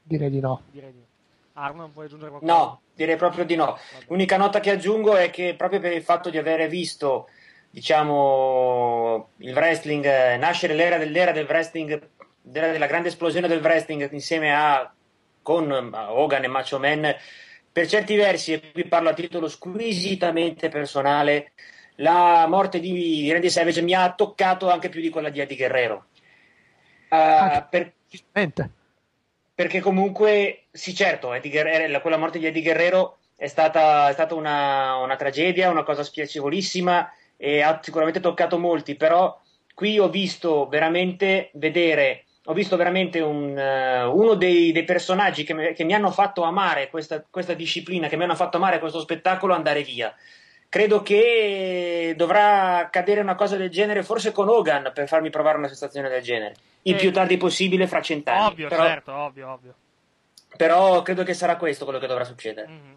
Direi di no. Direi di no. Arno, vuoi aggiungere qualcosa? No, direi proprio di no. L'unica nota che aggiungo è che proprio per il fatto di avere visto, diciamo, il wrestling, eh, nascere l'era, dell'era del wrestling, l'era della grande esplosione del wrestling insieme a con Hogan e Macho Man, per certi versi, e qui parlo a titolo squisitamente personale, la morte di Randy Savage mi ha toccato anche più di quella di Eddie Guerrero. Uh, per, perché comunque, sì certo, Guerrero, quella morte di Eddie Guerrero è stata, è stata una, una, tragedia, una cosa spiacevolissima e ha sicuramente toccato molti, però qui ho visto veramente vedere, ho visto veramente un, uh, uno dei, dei personaggi che, me, che, mi hanno fatto amare questa, questa disciplina, che mi hanno fatto amare questo spettacolo andare via credo che dovrà accadere una cosa del genere, forse con Hogan, per farmi provare una sensazione del genere. Il eh, più tardi possibile fra cent'anni. Ovvio, però, certo, ovvio, ovvio. Però credo che sarà questo quello che dovrà succedere. Mm-hmm.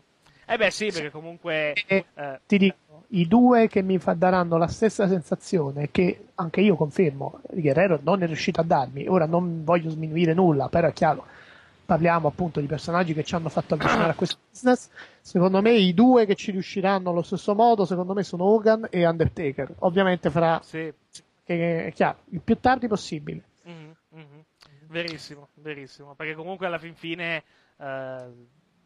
Eh beh sì, perché comunque... Eh, eh, ti dico, i due che mi daranno la stessa sensazione, che anche io confermo, Guerrero non è riuscito a darmi, ora non voglio sminuire nulla, però è chiaro, parliamo appunto di personaggi che ci hanno fatto avvicinare a questo business. Secondo me i due che ci riusciranno allo stesso modo, secondo me sono Hogan e Undertaker. Ovviamente farà sì. che, è chiaro, il più tardi possibile. Mm-hmm, mm-hmm. Verissimo, verissimo, perché comunque alla fin fine eh,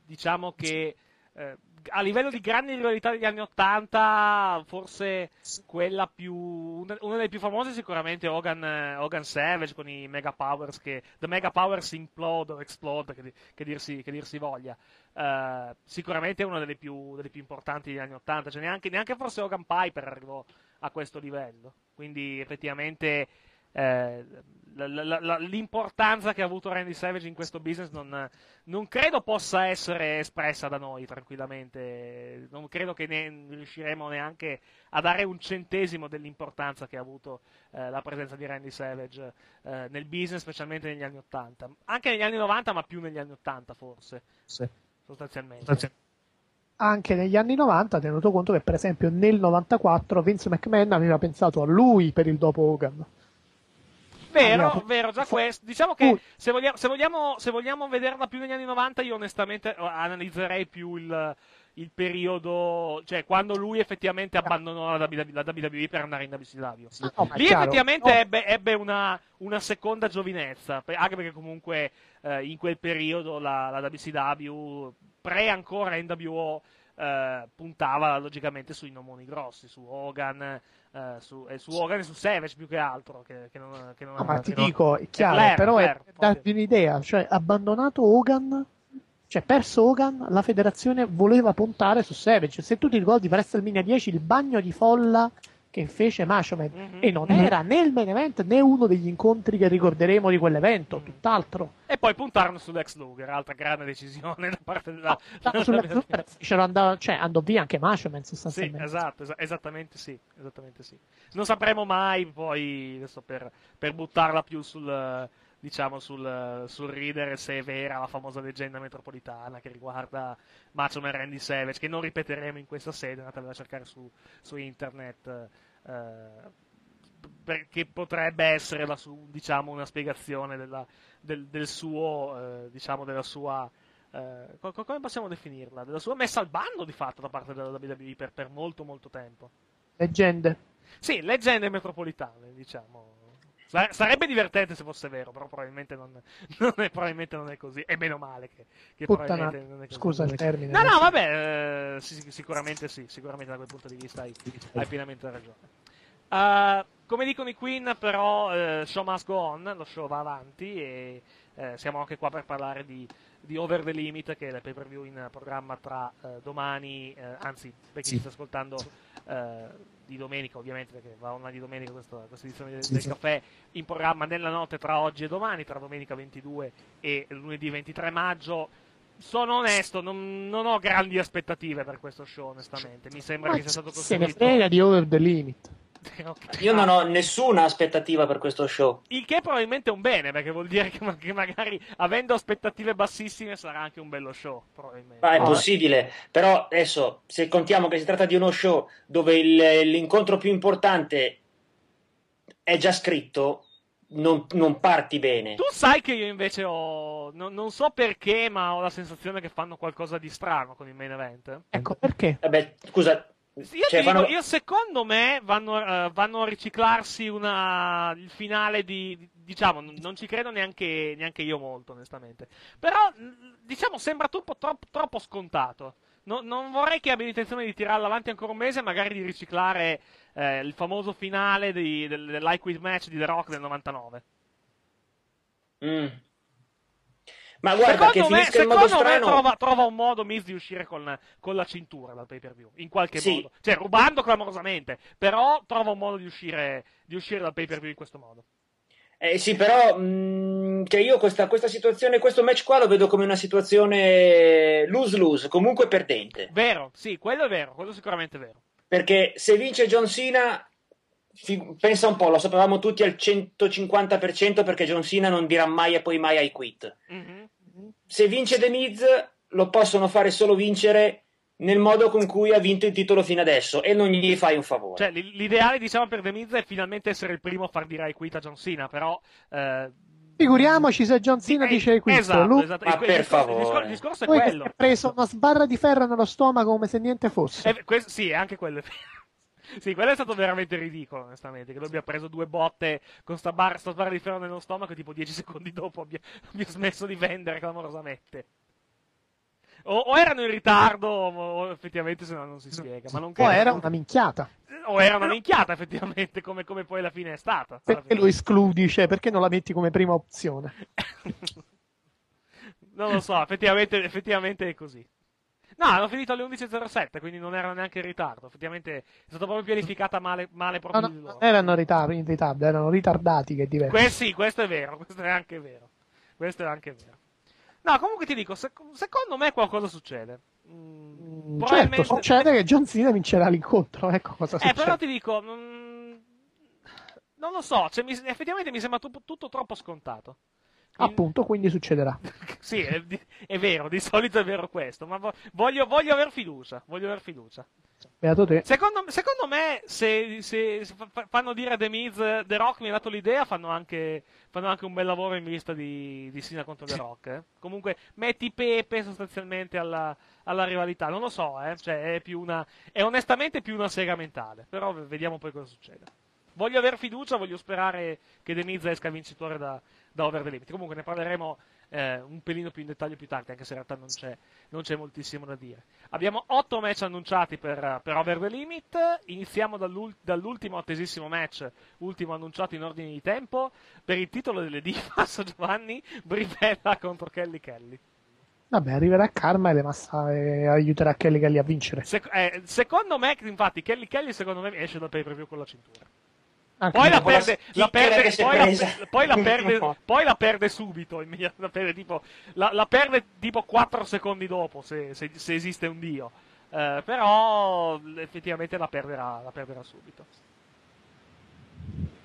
diciamo che eh, a livello di grandi rivalità degli anni Ottanta, forse quella più. Una, delle più famose sicuramente Hogan, Hogan Savage con i Mega Powers che. The Mega Powers implode o explode, che, che, dirsi, che dirsi, voglia. Uh, sicuramente è una delle più, delle più, importanti degli anni Ottanta, cioè neanche, neanche forse Hogan Piper arrivò a questo livello. Quindi effettivamente eh, l'importanza che ha avuto Randy Savage in questo business non, non, credo possa essere espressa da noi tranquillamente. Non credo che ne riusciremo neanche a dare un centesimo dell'importanza che ha avuto eh, la presenza di Randy Savage eh, nel business, specialmente negli anni 80. Anche negli anni 90, ma più negli anni 80 forse. Sì. Sostanzialmente. Sostanzialmente anche negli anni 90, tenuto conto che per esempio nel 94 Vince McMahon aveva pensato a lui per il dopo Hogan. Vero, vero, già questo. Diciamo che se vogliamo, se, vogliamo, se vogliamo vederla più negli anni 90, io onestamente oh, analizzerei più il, il periodo, cioè quando lui effettivamente abbandonò la WWE, per andare in WCW. No, Lì effettivamente no. ebbe, ebbe una, una, seconda giovinezza, anche perché comunque eh, in quel periodo la, la WCW, pre ancora NWO, eh, puntava logicamente sui nomoni grossi, su Hogan, eh, su, eh, su, Hogan e su Savage più che altro. Che, che non, che non, no, ma ti dico, non... è chiaro, Flair, però Flair, è per darti un'idea, cioè abbandonato Hogan, cioè perso Hogan, la federazione voleva puntare su Savage. Se tu ti ricordi per WrestleMania 10 il bagno di folla che fece Macho Man mm-hmm. e non era né il main event né uno degli incontri che ricorderemo di quell'evento, mm. tutt'altro. E poi puntarono sull'ex Luger, altra grande decisione da parte della... No, sull'ex Luger andò, cioè, andò via anche Macho Man sostanzialmente. Sì, esatto, es- esattamente sì, esattamente sì. Non sapremo mai poi, adesso per, per buttarla più sul diciamo sul, sul, ridere se è vera la famosa leggenda metropolitana che riguarda Macho Man Randy Savage che non ripeteremo in questa sede andatevela a cercare su, su internet perché potrebbe essere la su, diciamo, una spiegazione della, del, del, suo eh, diciamo della sua eh, come possiamo definirla? della sua messa al bando di fatto da parte della WWE per, per molto molto tempo leggende sì, leggende metropolitane, diciamo. Sarebbe divertente se fosse vero, però probabilmente non, non, è, probabilmente non è, così. E meno male che, che probabilmente non è così. Scusa il termine. No, no, vabbè, eh, sì, sicuramente sì, sicuramente da quel punto di vista hai, hai pienamente ragione. Uh, come dicono i Queen, però, uh, show must go on, lo show va avanti e uh, siamo anche qua per parlare di, di Over the Limit, che è il pay per view in programma tra domani, anzi, per chi sì. sta ascoltando di domenica, ovviamente, perché va online di domenica questa, questa edizione del, del caffè, in programma nella notte tra oggi e domani, tra domenica 22 e lunedì 23 maggio. Sono onesto, non, non ho grandi aspettative per questo show, onestamente. Mi sembra Ma che sia stato costruito. Se ne frega di Over the Limit. okay. Io non ho nessuna aspettativa per questo show. Il che probabilmente è un bene, perché vuol dire che, che magari avendo aspettative bassissime sarà anche un bello show. Ma è possibile, però adesso se contiamo che si tratta di uno show dove il, l'incontro più importante è già scritto, non, non, parti bene. Tu sai che io invece ho. Non, non, so perché, ma ho la sensazione che fanno qualcosa di strano con il main event. Ecco perché. Vabbè, scusa, io, cioè, dico, io, secondo me vanno, uh, vanno, a riciclarsi una, il finale di, diciamo, non ci credo neanche, neanche, io molto, onestamente. Però, diciamo, sembra troppo, troppo, troppo scontato. No, non vorrei che abbia l'intenzione di tirarla avanti ancora un mese e magari di riciclare eh, il famoso finale di, del, dell'I Match di The Rock del 99. Mm. Ma guarda secondo che me, secondo me strano... trova, trova, un modo Miz di uscire con, con, la cintura dal pay per view, in qualche sì. modo. Cioè, rubando clamorosamente, però trova un modo di uscire, di uscire dal pay per view in questo modo. Eh, sì, però mh, mm, cioè io questa, questa, situazione, questo match qua lo vedo come una situazione lose-lose, comunque perdente. Vero, sì, quello è vero, quello è sicuramente vero. Perché se vince John Cena, pensa un po', lo sapevamo tutti al 150% perché John Cena non dirà mai e poi mai I quit. Mm-hmm. Se vince The Miz, lo possono fare solo vincere nel modo con cui ha vinto il titolo fino adesso e non gli fai un favore. Cioè, l'ideale, diciamo, per The Miz è finalmente essere il primo a far dire I quit a John Cena, però... Eh... Figuriamoci se John Cena eh, dice I quit. Esatto, Lui... esatto. Ma il, per il, favore. Il discorso, il discorso è Poi quello. Ha preso una sbarra di ferro nello stomaco come se niente fosse. Eh, questo, sì, anche quello è Sì, quello è stato veramente ridicolo, onestamente. Che lui abbia preso due botte con sta barra, sta barra di ferro nello stomaco e tipo dieci secondi dopo abbia, abbia smesso di vendere clamorosamente. O, o, erano in ritardo, o effettivamente se no non si spiega. Ma non o era una minchiata. O era una minchiata, effettivamente, come, come poi alla fine è stata. Perché lo escludi? Cioè, perché non la metti come prima opzione? non lo so, effettivamente, effettivamente è così. No, hanno finito alle 11.07, quindi non erano neanche in ritardo. Effettivamente è stata proprio pianificata male, male proprio no, no, non erano ritardi, in ritardo, erano ritardati che diverso. Que- sì, questo è vero, questo è anche vero. Questo è anche vero. No, comunque ti dico, sec- secondo me qualcosa succede. Mm, mm probabilmente... Certo, succede che John Cena vincerà l'incontro, ecco cosa eh, succede. però ti dico, mm, non lo so, cioè, mi, effettivamente mi sembra tutto, tutto troppo scontato. Appunto, quindi succederà. sì, è, è, vero, di solito è vero questo, ma voglio, voglio aver fiducia, voglio aver fiducia. Secondo, secondo me, se, se, se, fanno dire a The Miz, The Rock mi ha dato l'idea, fanno anche, fanno anche un bel lavoro in vista di, di Sina contro The Rock. Eh. Comunque, metti Pepe sostanzialmente alla, alla rivalità. Non lo so, eh. cioè, è, più una, è onestamente più una sega mentale, però vediamo poi cosa succede. Voglio aver fiducia, voglio sperare che The Miz esca vincitore da, da Over the Limit. Comunque ne parleremo eh, un pelino più in dettaglio più tardi, anche se in realtà non c'è, non c'è moltissimo da dire. Abbiamo otto match annunciati per, per Over the Limit. Iniziamo dall'ult- dall'ultimo attesissimo match, ultimo annunciato in ordine di tempo, per il titolo delle Divas, Giovanni Brivella contro Kelly Kelly. Vabbè, arriverà Karma e le massa e aiuterà Kelly Kelly a vincere. Se- eh, secondo me, infatti, Kelly Kelly secondo me esce dal pay per view con la cintura. Poi la, perde, la perde, poi, la, poi, la perde, poi la perde subito, la perde tipo, la, la perde tipo 4 secondi dopo, se, se, se esiste un dio. Eh, però effettivamente la perderà, la perderà subito.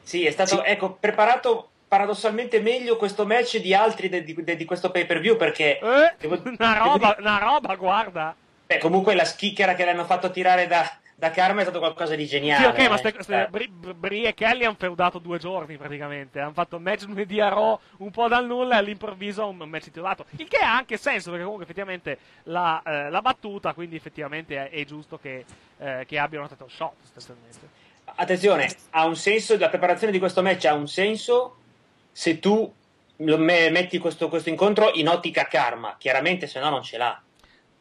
Sì, è stato sì. Ecco, preparato paradossalmente meglio questo match di altri di, di, di questo pay per view perché... Eh, devo, una, roba, devo... una roba, guarda! Beh, comunque la schicchera che le hanno fatto tirare da, da Karma è stato qualcosa di geniale. Sì, ok, eh. ma ste, ste, Bri, Bri, e Kelly hanno feudato due giorni praticamente. Hanno fatto un match lunedì a Raw un po' dal nulla e all'improvviso un match titolato. Il che ha anche senso perché comunque effettivamente l'ha, eh, l'ha battuta, quindi effettivamente è, è giusto che, eh, che abbiano stato shot sostanzialmente. Attenzione, ha un senso, la preparazione di questo match ha un senso se tu metti questo, questo incontro in ottica karma. Chiaramente se no non ce l'ha.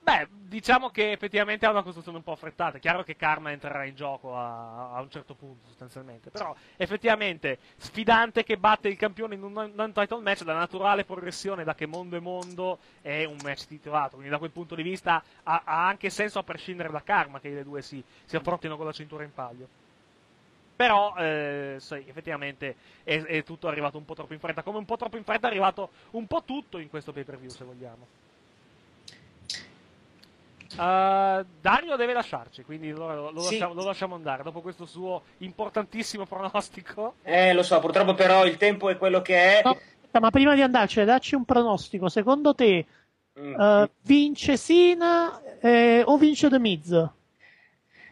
Beh, diciamo che effettivamente ha una costruzione un po' affrettata. È chiaro che Karma entrerà in gioco a, a, un certo punto, sostanzialmente. Però, effettivamente, sfidante che batte il campione in un non-title match, la naturale progressione da che mondo è mondo è un match titolato. Quindi, da quel punto di vista, ha, ha anche senso a prescindere da Karma che le due si, si affrontino con la cintura in palio. Però, eh, sì, effettivamente è, è tutto arrivato un po' troppo in fretta. Come un po' troppo in fretta è arrivato un po' tutto in questo pay per view, se vogliamo. Uh, Dario deve lasciarci, quindi lo, lo, sì. lasciamo, lo, lasciamo, andare dopo questo suo importantissimo pronostico. Eh, lo so, purtroppo però il tempo è quello che è. No, ma prima di andarci, dacci un pronostico. Secondo te mm. uh, vince Sina eh, o vince The Miz?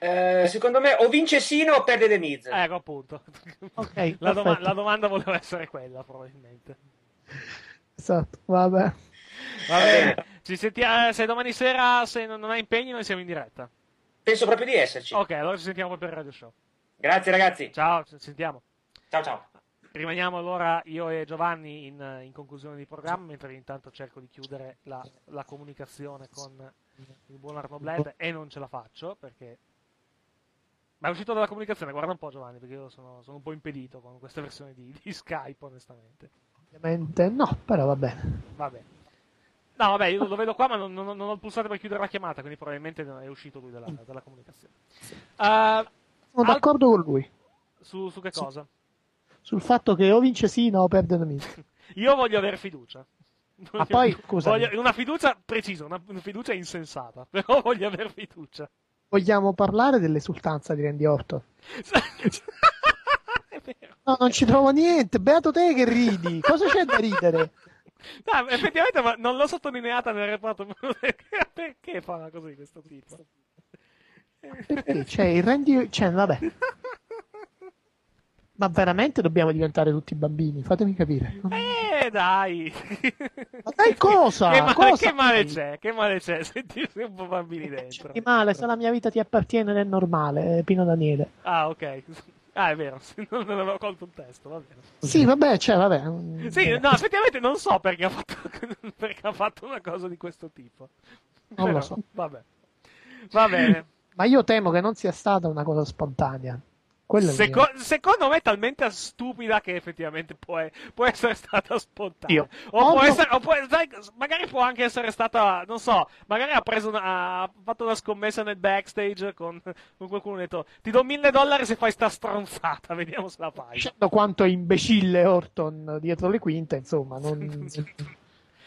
Eh, secondo me o vince Sina o perde The Miz. Ecco appunto. Okay, la, doma- la domanda voleva essere quella, probabilmente. Esatto, vabbè. Va bene. Ci sentiamo, eh, se domani sera, se non hai impegni, noi siamo in diretta. Penso proprio di esserci. Ok, allora ci sentiamo per il radio show. Grazie ragazzi. Ciao, ci sentiamo. Ciao ciao. Rimaniamo allora io e Giovanni in, in conclusione di programma, mentre intanto cerco di chiudere la, la comunicazione con il buon Arno Bled e non ce la faccio perché... Ma è uscito dalla comunicazione, guarda un po' Giovanni, perché io sono, sono un po' impedito con questa versione di, di Skype, onestamente. Ovviamente no, però va bene. Va bene. No, vabbè, io lo vedo qua, ma non, non, non ho pulsato per chiudere la chiamata, quindi probabilmente è uscito lui dalla, dalla comunicazione. Uh, Sono d'accordo al... con lui. Su, su che cosa? Sul fatto che o vince Sina o perde Namiz. io voglio avere fiducia. Ma poi, scusa. Una fiducia precisa, una, una fiducia insensata, però voglio avere fiducia. Vogliamo parlare dell'esultanza di Randy Orton? no, non ci trovo niente. Beato te che ridi. Cosa c'è da ridere? No, effettivamente ma non l'ho sottolineata nel reparto. Perché fa così questo tipo? Perché? Cioè, il Randy... Cioè, vabbè. Ma veramente dobbiamo diventare tutti bambini? Fatemi capire. Eh, dai! Ma dai cosa? Che male, cosa che male c'è? Che male c'è sentirsi un po' bambini dentro? Che male, se la mia vita ti appartiene è normale, eh, Pino Daniele. Ah, ok. Ah, è vero, non, non avevo colto un testo, va bene. Sì, vabbè, cioè, vabbè. Sì, no, effettivamente non so perché ha fatto, perché ha fatto una cosa di questo tipo. Non Però, lo so. Vabbè. Va bene. Ma io temo che non sia stata una cosa spontanea. Seco- secondo me è talmente stupida che effettivamente può, può essere stata spontanea. O, può essere, o può, sai, magari può anche essere stata, non so, magari ha, preso una, ha fatto una scommessa nel backstage con, con qualcuno e ha detto ti do mille dollari se fai sta stronzata, vediamo se la fai. Dicendo quanto è imbecille Orton dietro le quinte, insomma, non...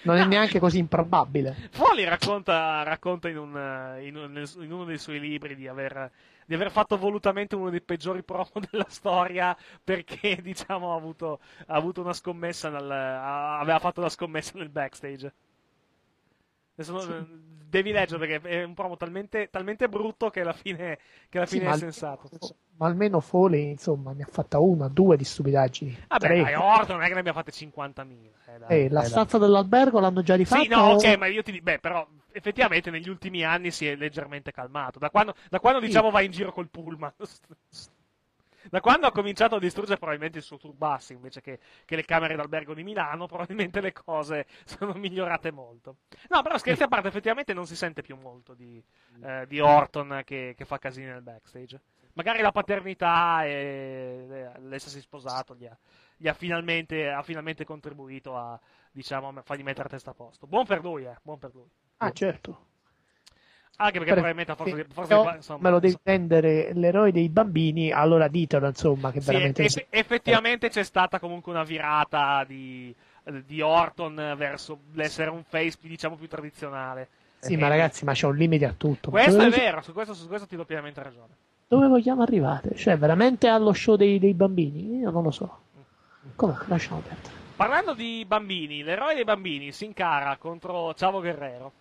non è neanche così improbabile. Foley racconta, racconta in, un, in, un, in, uno dei suoi libri di aver, di aver, fatto volutamente uno dei peggiori promo della storia perché, diciamo, ha avuto, ha avuto una scommessa, nel, aveva fatto la scommessa nel backstage. Adesso sì. devi leggere perché è un promo talmente, talmente brutto che alla fine, che alla fine sì, è sensato. Ma almeno Foley, insomma, ne ha fatta una, due di stupidaggini. Vabbè, Tre. dai, Orton non è che ne abbia fatte 50.000. Eh, dai, eh, la stanza dell'albergo l'hanno già rifatta? Sì, no, o... ok, ma io ti dico, beh, però effettivamente negli ultimi anni si è leggermente calmato. Da quando, da quando sì. diciamo va in giro col pullman. Da quando ha cominciato a distruggere probabilmente il suo turbus invece che, che, le camere d'albergo di Milano, probabilmente le cose sono migliorate molto. No, però scherzi a parte, effettivamente non si sente più molto di, eh, di Orton che, che, fa casini nel backstage. Magari la paternità e l'essersi sposato gli ha, gli ha, finalmente, ha finalmente, contribuito a, diciamo, fargli mettere a testa a posto. Buon per lui, eh, buon per lui. Ah, certo. Anche perché per, probabilmente forse, forse no, insomma, me lo devi prendere l'eroe dei bambini, allora ditelo insomma che sì, veramente... Eff- effettivamente c'è stata comunque una virata di, di Orton verso l'essere un face diciamo più tradizionale. Sì, e ma ragazzi, ma c'è un limite a tutto. Questo Dove è vero, su questo, su questo ti do pienamente ragione. Dove vogliamo arrivare? Cioè, veramente allo show dei, dei bambini? Io non lo so. Comunque, lasciamo perdere. Parlando di bambini, l'eroe dei bambini si incara contro Ciavo Guerrero.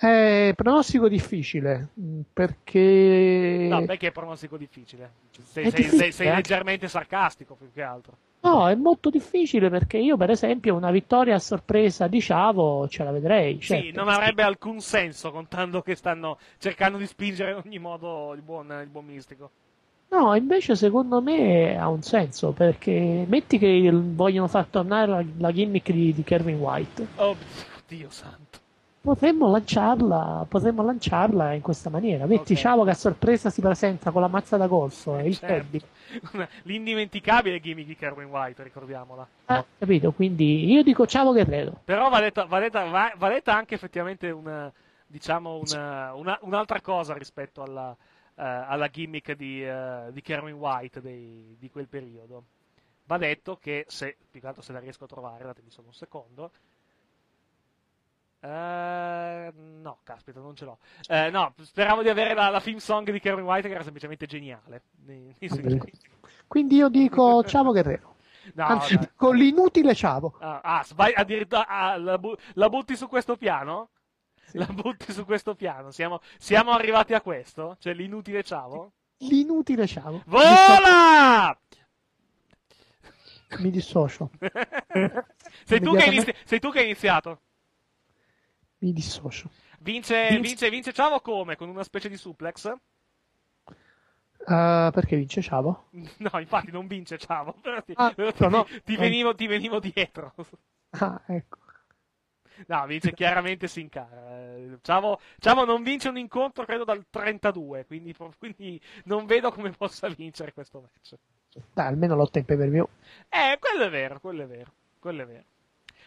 Eh, pronostico difficile mm, perché. No, perché è pronostico difficile? Sei, sei, difficile, sei, eh? leggermente sarcastico più che altro. No, è molto difficile perché io, per esempio, una vittoria a sorpresa di Ciavo ce la vedrei. Certo. Sì, non avrebbe alcun senso contando che stanno cercando di spingere in ogni modo il buon, il buon mistico. No, invece secondo me ha un senso perché metti che vogliono far tornare la, la gimmick di, di Kevin White. Oh, Dio santo potremmo lanciarla, potremmo lanciarla in questa maniera. Metti okay. Ciao che a sorpresa si presenta con la mazza da golfo e il certo. L'indimenticabile gimmick di Kerwin White, ricordiamola. Ah, capito, quindi io dico ciao che credo. Però va detta, va detta, va, va detta anche effettivamente una, diciamo una, una, un'altra cosa rispetto alla, uh, alla gimmick di, uh, di Kerwin White dei, di quel periodo. Va detto che se, più che altro se la riesco a trovare, datemi solo un secondo, Uh, no, caspita, non ce l'ho. Uh, no, speravo di avere la, la film song di Kevin White che era semplicemente geniale. Quindi io dico Ciao Guerrero. No, Anzi, con l'inutile Ciao. Ah, ah sbagli, addirittura ah, la, bu- la, butti su questo piano? Sì. La butti su questo piano. Siamo, siamo, arrivati a questo? Cioè l'inutile Ciao? L'inutile Ciao. Vola! Mi dissocio. sei, tu inizi- sei tu che hai iniziato mi dissocio. Vince, vince, vince, vince Ciavo come? Con una specie di suplex? Uh, perché vince Ciavo? No, infatti non vince Ciavo, però ti, ah, però ti, no, ti, venivo, ti, venivo, dietro. Ah, ecco. No, vince chiaramente Sin Cara. Ciavo, Ciavo non vince un incontro, credo, dal 32, quindi, quindi non vedo come possa vincere questo match. Dai, almeno lotta in pay per view. Eh, quello è vero, quello è vero, quello è vero.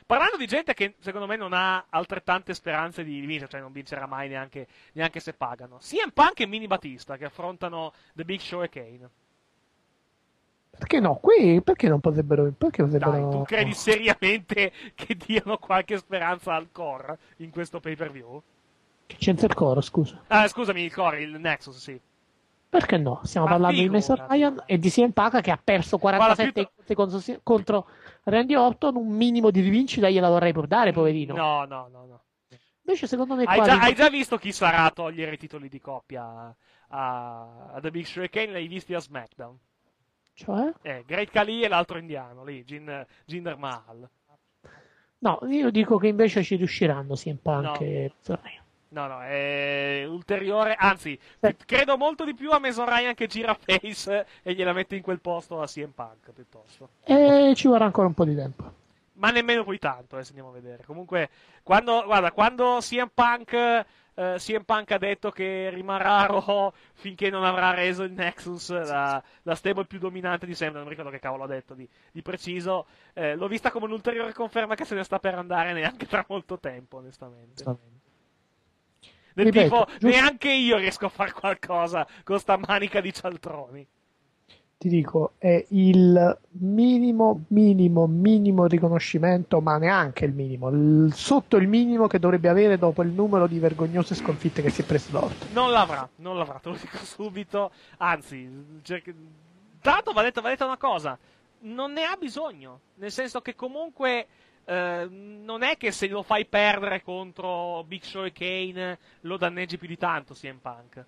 Parlando di gente che secondo me non ha altrettante speranze di vincere, cioè non vincerà mai neanche, neanche se pagano. CM Punk e Mini Batista che affrontano The Big Show e Kane. Perché no? Qui perché non potrebbero. Perché potrebbero... Dai, tu credi seriamente che diano qualche speranza al core in questo pay per view? Che c'entra il core, scusa. Ah, scusami, il core, il Nexus, sì. Perché no? Stiamo Ma parlando di Mason Ryan e di CM Punk che ha perso 47 più... contro, contro Randy Orton. Un minimo di rivincita gliela vorrei portare, poverino. No, no, no. no. Invece, secondo me, hai, già, hai già visto chi sarà a togliere i titoli di coppia a, a, The Big Show Kane? L'hai visti a SmackDown? Cioè? Eh, Great Khali e l'altro indiano lì, Jin, Jinder Mahal. No, io dico che invece ci riusciranno CM Punk no. e No, no, è ulteriore, anzi, sì. credo molto di più a Mason Ryan che gira face e gliela mette in quel posto a CM Punk piuttosto. E ci vorrà ancora un po' di tempo. Ma nemmeno poi tanto, eh, se andiamo a vedere. Comunque, quando, guarda, quando CM Punk Uh, CM Punk ha detto che rimarrà Raw finché non avrà reso il Nexus la, la stable più dominante di sempre. Non ricordo che cavolo ha detto di, di preciso. Uh, l'ho vista come un'ulteriore conferma che se ne sta per andare neanche tra molto tempo, onestamente. Del Ripeto, tipo, giusto... neanche io riesco a fare qualcosa con sta manica di cialtroni ti dico, è il minimo, minimo, minimo riconoscimento, ma neanche il minimo, il, sotto il minimo che dovrebbe avere dopo il numero di vergognose sconfitte che si è preso da Non l'avrà, non l'avrà, te lo dico subito. Anzi, cerca... tanto va detto, va detto una cosa, non ne ha bisogno, nel senso che comunque... Uh, non è che se lo fai perdere contro Big Show e Kane lo danneggi più di tanto CM Punk.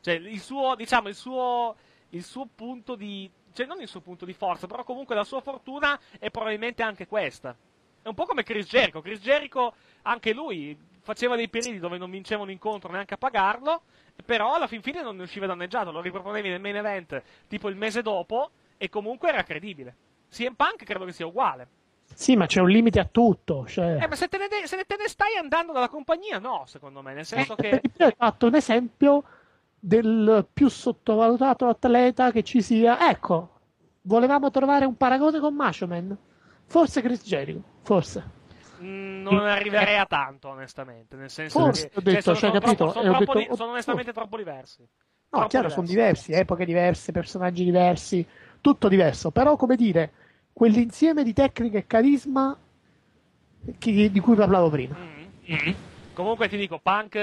Cioè, il suo, diciamo, il suo, il suo punto di. cioè non il suo punto di forza, però comunque la sua fortuna è probabilmente anche questa. È un po' come Chris Jericho. Chris Jericho, anche lui, faceva dei periodi dove non vinceva un incontro neanche a pagarlo, però alla fin fine non ne usciva danneggiato. Lo riproponevi nel main event tipo il mese dopo e comunque era credibile. CM Punk credo che sia uguale. Sì, ma c'è un limite a tutto. Cioè... Eh, ma se te, ne de- se te ne stai andando dalla compagnia, no, secondo me. Nel senso eh, che. Hai fatto un esempio del più sottovalutato atleta che ci sia. Ecco, volevamo trovare un paragone con Macho Man. Forse Chris Jericho, forse. Mm, non arriverei a tanto, onestamente. Nel senso forse, che ho detto, cioè, sono, cioè, capito, troppo, sono, detto, di, sono onestamente oh. troppo diversi. No, troppo chiaro, diversi. sono diversi, epoche diverse, personaggi diversi, tutto diverso. Però, come dire, quell'insieme di tecnica e carisma che, di cui parlavo prima. Mm-hmm. Comunque ti dico, Punk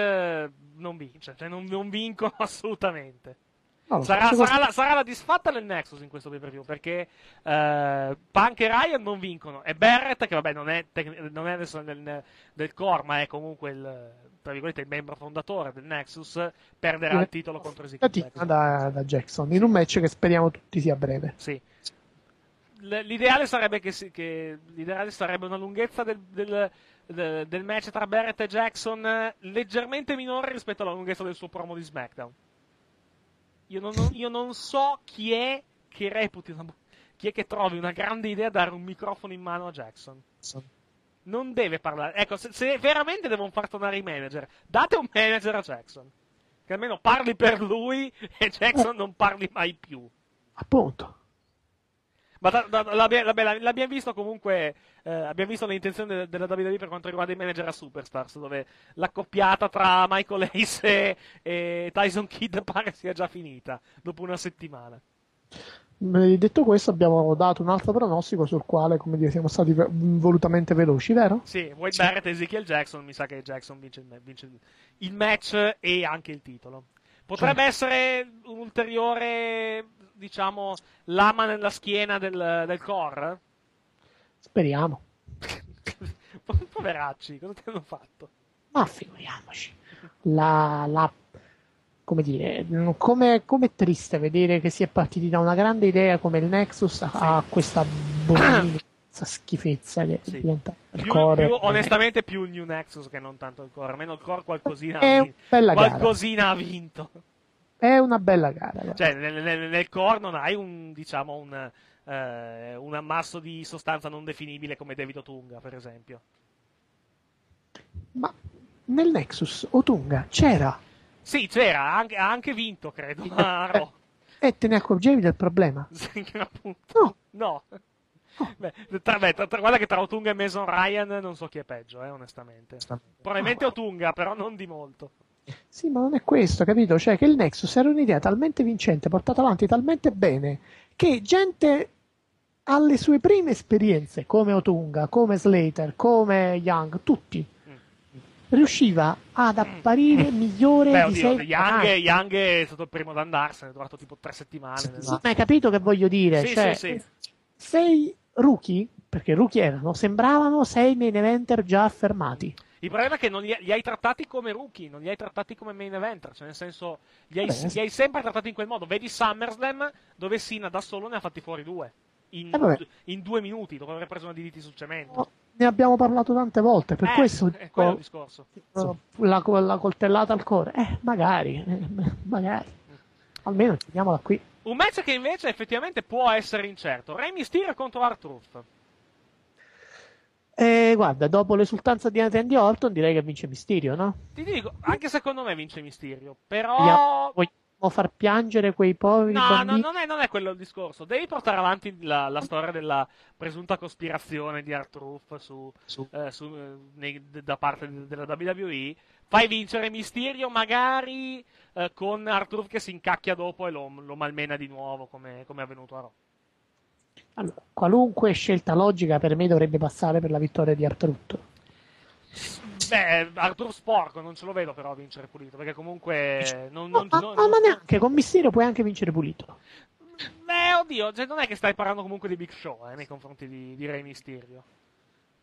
non vince, cioè non, non vincono assolutamente. No, sarà, sarà, la, sarà, la, disfatta del Nexus in questo pay per view perché uh, Punk e Ryan non vincono e Barrett, che vabbè non è, non è adesso nel, del core, ma è comunque il, il membro fondatore del Nexus, perderà il titolo contro Ezekiel da, da Jackson in un match che speriamo tutti sia breve. Sì. L'ideale sarebbe, che, si, che, l'ideale sarebbe una lunghezza del, del del match tra Barrett e Jackson eh, leggermente minore rispetto alla lunghezza del suo promo di SmackDown. Io non, io non so chi è che reputi una, chi è che trovi una grande idea dare un microfono in mano a Jackson. Non deve parlare. Ecco, se, se veramente devono far tornare i manager, date un manager a Jackson. Che almeno parli per lui e Jackson non parli mai più. Appunto. Ma da, da, l'abbiamo, l'abbiamo visto comunque, eh, abbiamo visto le intenzioni della WWE per quanto riguarda i manager a Superstars, dove l'accoppiata tra Michael Ace e, Tyson Kidd pare sia già finita, dopo una settimana. Detto questo, abbiamo dato un altro pronostico sul quale, come dire, siamo stati volutamente veloci, vero? Sì, Wade sì. Barrett e Ezekiel Jackson, mi sa che Jackson vince il, vince il match e anche il titolo. Potrebbe certo. essere un ulteriore diciamo, lama nella schiena del, del core? Speriamo. Poveracci, cosa ti hanno fatto? Ma figuriamoci. La, la, come dire, come, come triste vedere che si è partiti da una grande idea come il Nexus sì. a questa questa schifezza che sì. diventa il più, core. Più, onestamente più il New Nexus che non tanto il core, almeno il core qualcosina, ha, vinto. qualcosina ha vinto. È una bella gara. Cioè, nel, nel, nel core non hai un, diciamo, un, eh, un ammasso di sostanza non definibile come David Otunga, per esempio. Ma nel Nexus Otunga c'era. Sì, c'era, ha anche, vinto, credo. Eh, e te ne accorgevi del problema? Sì, appunto. No. no. Beh, tra, beh, tra, guarda che tra Otunga e Mason Ryan non so chi è peggio, eh, onestamente. Probabilmente Otunga, però non di molto. Sì, ma non è questo, capito? Cioè che il Nexus era un'idea talmente vincente, portata avanti talmente bene, che gente alle sue prime esperienze, come Otunga, come Slater, come Young, tutti, riusciva ad apparire migliore Beh, di sei Young, Young è stato il primo ad andarsene, è durato tipo tre settimane. Sì, ma hai capito che voglio dire? Sì, cioè, sì, sì. Sei rookie, perché rookie erano, sembravano sei main eventer già affermati. Il problema è che non li, li, hai trattati come rookie, non li hai trattati come main eventer, cioè nel senso li hai, li hai sempre trattati in quel modo. Vedi SummerSlam dove Sina da solo ne ha fatti fuori due. In, eh in due minuti, dopo aver preso una DDT sul cemento. No, ne abbiamo parlato tante volte, per eh, questo è quello il discorso. La, la, coltellata al cuore. Eh, magari, eh, magari. Almeno teniamola qui. Un match che invece effettivamente può essere incerto. Rey Mysterio contro R-Truth. Eh, guarda, dopo l'esultanza di Andy Orton direi che vince Mysterio, no? Ti dico, anche secondo me vince Mysterio, però... Vogliamo far piangere quei poveri No, bambini? no non, è, non è quello il discorso. Devi portare avanti la, la storia della presunta cospirazione di R-Truth su, su. Eh, su, eh, nei, da parte della WWE. Fai vincere Mysterio magari eh, con R-Truth che si incacchia dopo e lo, lo malmena di nuovo come, come è avvenuto a Raw. Allora, qualunque scelta logica per me dovrebbe passare per la vittoria di Artruth. Beh, Arthur sporco, non ce lo vedo però a vincere pulito, perché comunque... Non, non, no, non, ma, ma neanche, con Mysterio puoi anche vincere pulito. Beh, oddio, cioè non è che stai parlando comunque di Big Show eh, nei confronti di, di Re Mysterio.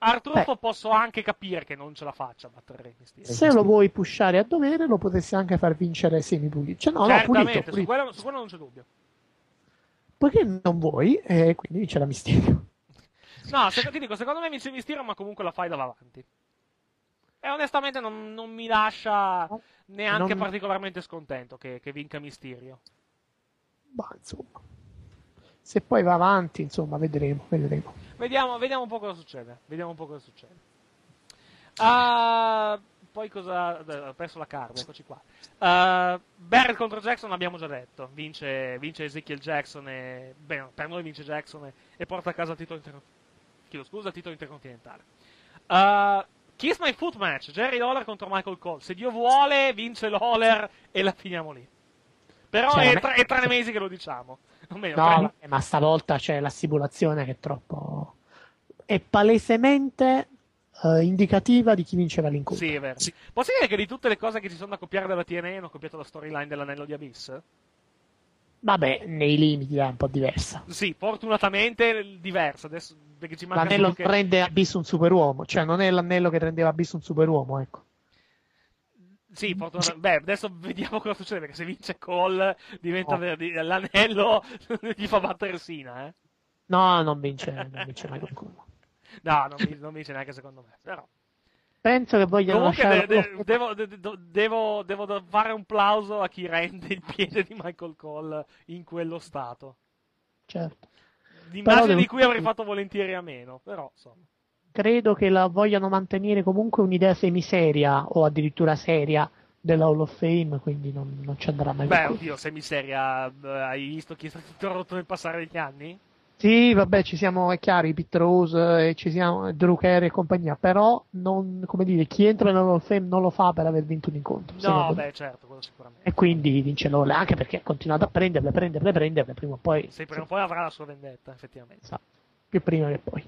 Arthur posso anche capire che non ce la faccia a battere Re Mysterio. Se lo vuoi pushare a dovere, lo potresti anche far vincere semi pulito. Cioè, no, Certamente, no, pulito, Su, pulito. quello, su quello non c'è dubbio. Poiché non vuoi, e quindi vince la Mysterio. No, se, ti dico, secondo me vince Mysterio, ma comunque la fai da avanti. E onestamente non, non mi lascia neanche non... particolarmente scontento che, che vinca Mysterio. Ma insomma, se poi va avanti, insomma, vedremo, vedremo. Vediamo, vediamo un po' cosa succede. Vediamo un po' cosa succede. Uh, poi cosa. Ho perso la carta, eccoci qua. Uh, Barrett contro Jackson abbiamo già detto. Vince, vince Ezekiel Jackson e. Beh, per noi vince Jackson e, e porta a casa il titolo, inter... Chiedo scusa, il titolo intercontinentale. Uh, Kiss My Foot match, Jerry Lawler contro Michael Cole. Se Dio vuole, vince Lawler e la finiamo lì. Però cioè, è, tra, è tra mesi che lo diciamo. Meno, no, tre... ma stavolta c'è la simulazione che è troppo. È palesemente uh, indicativa di chi vinceva l'incontro. Sì, è vero. Sì. Posso dire che di tutte le cose che ci sono da copiare dalla TNA hanno copiato la storyline dell'anello di Abyss? Vabbè, nei limiti è un po' diversa. Sì, fortunatamente diversa. Adesso, perché ci manca l'anello che... rende Abyss un superuomo, cioè non è l'anello che rendeva Abyss un superuomo, ecco. Sì, fortunatamente. Beh, adesso vediamo cosa succede, perché se vince Cole diventa oh. l'anello gli fa battere Sina, eh? No, non vince, non vince mai qualcuno. No, non, non vince neanche secondo me, però. Penso che vogliano Comunque de- de- devo, de- devo, devo, fare un plauso a chi rende il piede di Michael Cole in quello stato. Certo. L'immagine devo... di cui avrei fatto volentieri a meno, però insomma. Credo che la vogliano mantenere comunque un'idea semiseria o addirittura seria della Hall of Fame, quindi non, non ci andrà mai. Beh, oddio, semiseria, hai visto chi è stato interrotto nel passare degli anni? Sì, vabbè, ci siamo, è chiaro, i Pit Rose, e ci siamo, Drew Carey e compagnia, però non, come dire, chi entra nella Hall of Fame non lo fa per aver vinto un incontro. No, beh, certo, quello sicuramente. E quindi vince l'Hall, anche perché ha continuato a prenderle, prenderle, prenderle, prima o poi... Sì, prima o poi avrà la sua vendetta, effettivamente. Esatto, più prima che poi.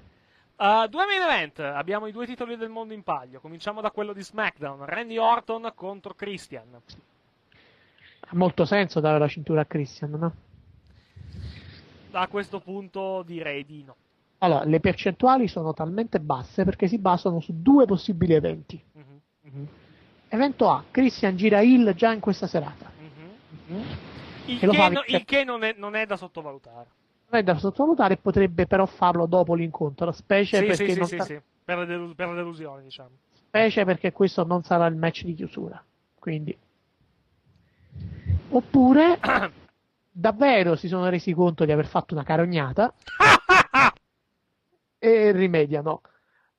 Uh, due main event, abbiamo i due titoli del mondo in palio. Cominciamo da quello di SmackDown, Randy Orton contro Christian. Ha molto senso dare la cintura a Christian, no? A questo punto direi di no. Allora, le percentuali sono talmente basse perché si basano su due possibili eventi. Mm-hmm. Mm-hmm. Evento A, Christian gira Hill già in questa serata. Mm-hmm. Il, che, che, no, il che non, è, non, è, da sottovalutare. Non è da sottovalutare, potrebbe però farlo dopo l'incontro, specie sì, perché sì, non sì, sa... sì, per, la delus- per la delusione, diciamo. Specie perché questo non sarà il match di chiusura. Quindi oppure davvero si sono resi conto di aver fatto una carognata e rimediano.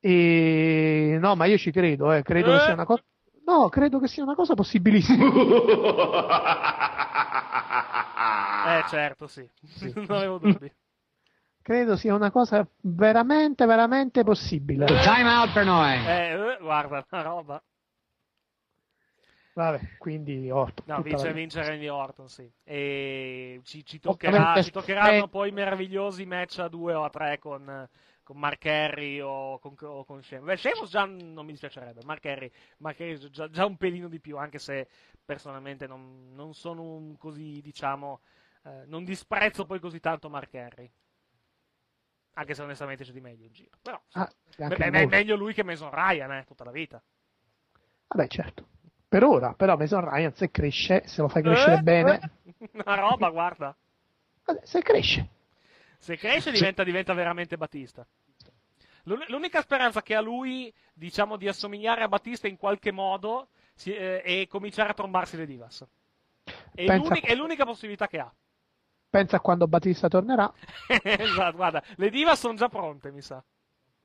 E... No, ma io ci credo, eh. credo eh? che sia una cosa. No, credo che sia una cosa possibilissima. eh, certo, sì. non avevo dubbi. credo sia una cosa veramente, veramente possibile. Time out per noi. Eh, guarda, una roba. Vabbè, quindi Orton. No, vince, vince Randy Orton, sì. E ci, ci, toccherà, ci toccheranno poi meravigliosi match a due o a tre con, con Mark Henry o con, o con Sheamus. Beh, Sheamus già non mi dispiacerebbe, Mark Henry, Mark Henry già, già, un pelino di più, anche se personalmente non, non sono un così, diciamo, eh, non disprezzo poi così tanto Mark Henry. Anche se onestamente c'è di meglio in giro. Però, ah, beh, è meglio lui che Mason Ryan, eh, tutta la vita. Vabbè, certo. Per ora, però Mason Ryan se cresce, se lo fai crescere eh, bene... Eh, una roba, guarda. Se cresce. Se cresce diventa, diventa veramente Battista. L'unica speranza che ha lui, diciamo, di assomigliare a Battista in qualche modo si, eh, è cominciare a trombarsi le divas. È, l'unica, è l'unica possibilità che ha. Pensa a quando Battista tornerà. esatto, guarda, le divas sono già pronte, mi sa.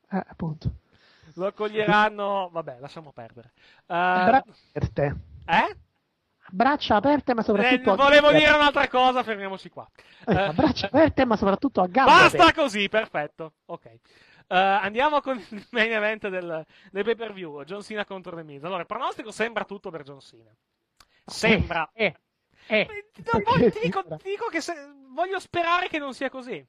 Eh, appunto lo accoglieranno. Vabbè, lasciamo perdere. Uh, braccia aperte. Eh? Braccia aperte, ma soprattutto. Eh, volevo dire un'altra cosa, fermiamoci qua. Eh, uh, braccia aperte, ma soprattutto a gambe. Basta aperte. così, perfetto. Ok. Uh, andiamo con il main event del, del pay per view. John Cena contro The Miz. Allora, il pronostico sembra tutto per John Cena. Sembra. Eh, eh, eh. Poi ti dico, ti dico che se, voglio sperare che non sia così.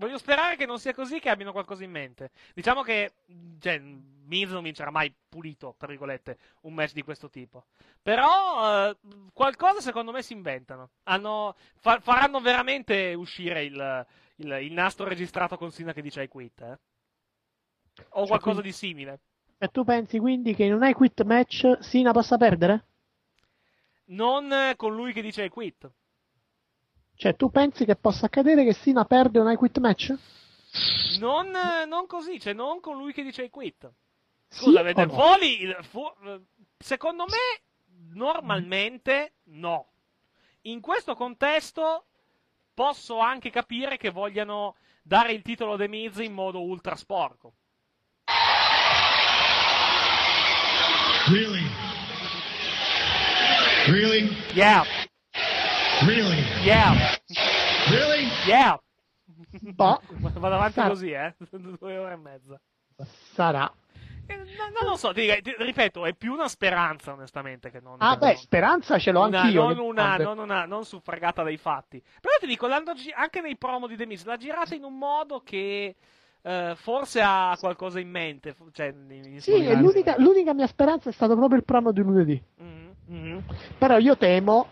Voglio sperare che non sia così, che abbiano qualcosa in mente. Diciamo che cioè, Miz non vincerà mai pulito, tra virgolette, un match di questo tipo. Però eh, qualcosa secondo me si inventano. Hanno, fa, faranno veramente uscire il, il, il, nastro registrato con Sina che dice I quit. Eh? O cioè, qualcosa quindi, di simile. E tu pensi quindi che in un I quit match Sina possa perdere? Non con lui che dice I quit. Cioè, tu pensi che possa accadere che Sina perde un I quit match? Non, non così, cioè non con lui che dice I quit. Scusa, sì, no? Foley, fu, secondo me, normalmente no. In questo contesto posso anche capire che vogliano dare il titolo The Miz in modo ultra sporco. Really? Really? Yeah. Really? Yeah. Really? Yeah. Boh. Vado avanti Sarà. così, eh? Due ore e mezza. Sarà. Eh, non lo so, ti, ti, ripeto, è più una speranza, onestamente, che non. Ah, beh, non, speranza ce l'ho una, anch'io. Non, una, non, una, non suffragata dai fatti. Però ti dico, anche nei promo di Demis, l'ha girata in un modo che. Uh, forse ha qualcosa in mente. Cioè, in sì, l'unica, l'unica, mia speranza è stato proprio il promo di lunedì. Mm-hmm. Però io temo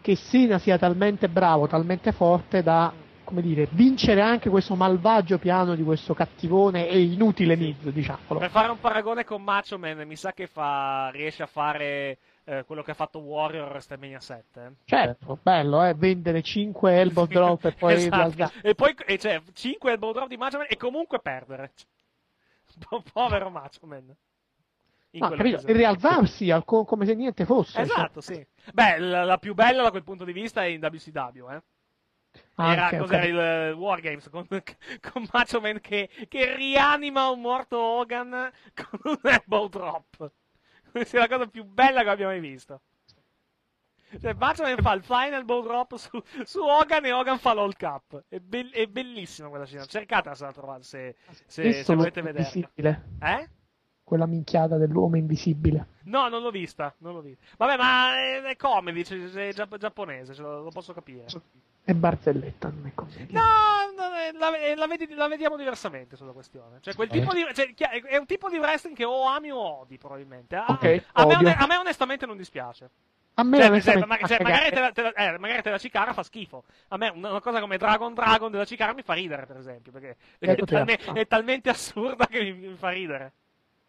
che Sina sia talmente bravo, talmente forte da come dire, vincere anche questo malvagio piano di questo cattivone e inutile Miz, diciamolo. Per fare un paragone con Macho Man, mi sa che fa, riesce a fare eh, quello che ha fatto Warrior a WrestleMania 7. Eh. Certo, bello, eh, vendere 5 elbow drop e poi esatto. E poi, e cioè, 5 elbow drop di Macho Man e comunque perdere. Povero Macho Man in no, capito, rialzarsi al, come se niente fosse. Cioè. Esatto, cioè. sì. Beh, la, la, più bella da quel punto di vista è in WCW, eh. Ah, Era, okay, cos'era okay. il uh, Wargames con, con Macho Man che, che, rianima un morto Hogan con un elbow drop. Questa è la cosa più bella che abbiamo mai visto. Cioè, Macho Man fa il final bow drop su, su, Hogan e Hogan fa l'all cap. È, be- è bellissima quella scena. Cercatela se la trovate se, se, se volete vederla. Eh? Quella minchiata dell'uomo invisibile. No, non l'ho vista, non l'ho vista. Vabbè, ma è, comedy, cioè, è giapponese, cioè, lo, posso capire. È barzelletta, non è commedia. No, no la, la, vedi, la, vediamo diversamente sulla questione. Cioè, quel tipo di, cioè, è un tipo di wrestling che o ami o odi, probabilmente. A, okay, a, me, a, me, onestamente non dispiace. A me cioè, cioè, ma, cioè, magari, te la, te la, eh, magari te la Cicara fa schifo. A me una, cosa come Dragon Dragon della Cicara mi fa ridere, per esempio, perché è, talme, è talmente assurda che mi, mi fa ridere.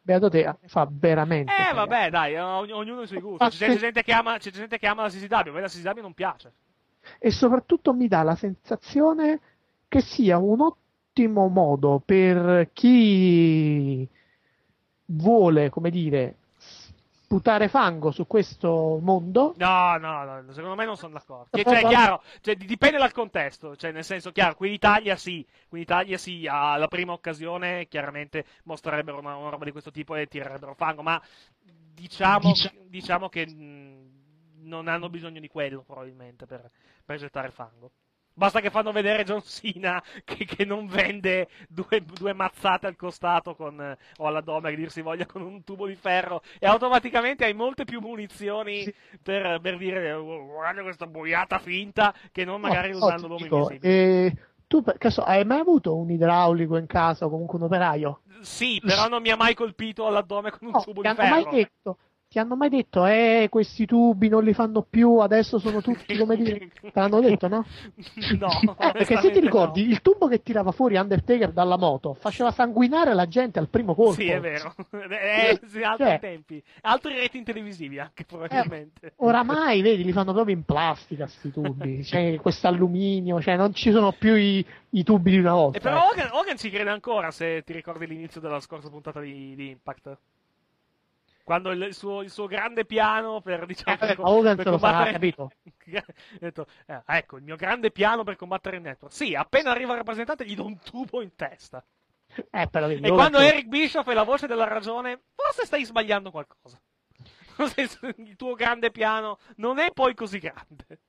Beato te, fa veramente. Eh, vabbè, dai, ognuno i suoi gusti. C'è, gente che ama, c'è gente che ama la CCW, a me la CCW non piace. E soprattutto mi dà la sensazione che sia un ottimo modo per chi vuole, come dire, sputare fango su questo mondo. No, no, no, secondo me non sono d'accordo. Cioè, cioè chiaro, cioè, dipende dal contesto, cioè, nel senso, chiaro, qui in Italia sì, qui in Italia sì, alla prima occasione chiaramente mostrerebbero una, una roba di questo tipo e tirerebbero fango, ma diciamo, diciamo che mh, non hanno bisogno di quello probabilmente per, per gettare fango. Basta che fanno vedere John Cena che, che non vende due, due, mazzate al costato con, o all'addome, che dir si voglia, con un tubo di ferro e automaticamente hai molte più munizioni sì. per, per, dire oh, guarda questa boiata finta che non magari no, usando l'uomo invisibile. Eh, tu caso, hai mai avuto un idraulico in casa o comunque un operaio? Sì, però non mi ha mai colpito all'addome con un no, tubo di ferro. Mai detto, ti hanno mai detto, eh, questi tubi non li fanno più, adesso sono tutti come dire. Te l'hanno detto, no? No. eh, perché se ti ricordi, no. il tubo che tirava fuori Undertaker dalla moto faceva sanguinare la gente al primo colpo. Sì, è vero. Eh, sì, altri cioè, tempi. Altri rating televisivi anche, probabilmente. Eh, oramai, vedi, li fanno proprio in plastica, questi tubi. C'è questo alluminio, cioè non ci sono più i, i tubi di una volta. E però Hogan, Hogan ci crede ancora, se ti ricordi l'inizio della scorsa puntata di, di Impact quando il suo, il suo, grande piano per, diciamo, eh, per, Hogan per combattere... capito? detto, eh, ecco, il mio grande piano per combattere il network. Sì, appena arriva il rappresentante gli do un tubo in testa. Eh, però, e quando Eric Bishop è la voce della ragione, forse stai sbagliando qualcosa. il tuo grande piano non è poi così grande.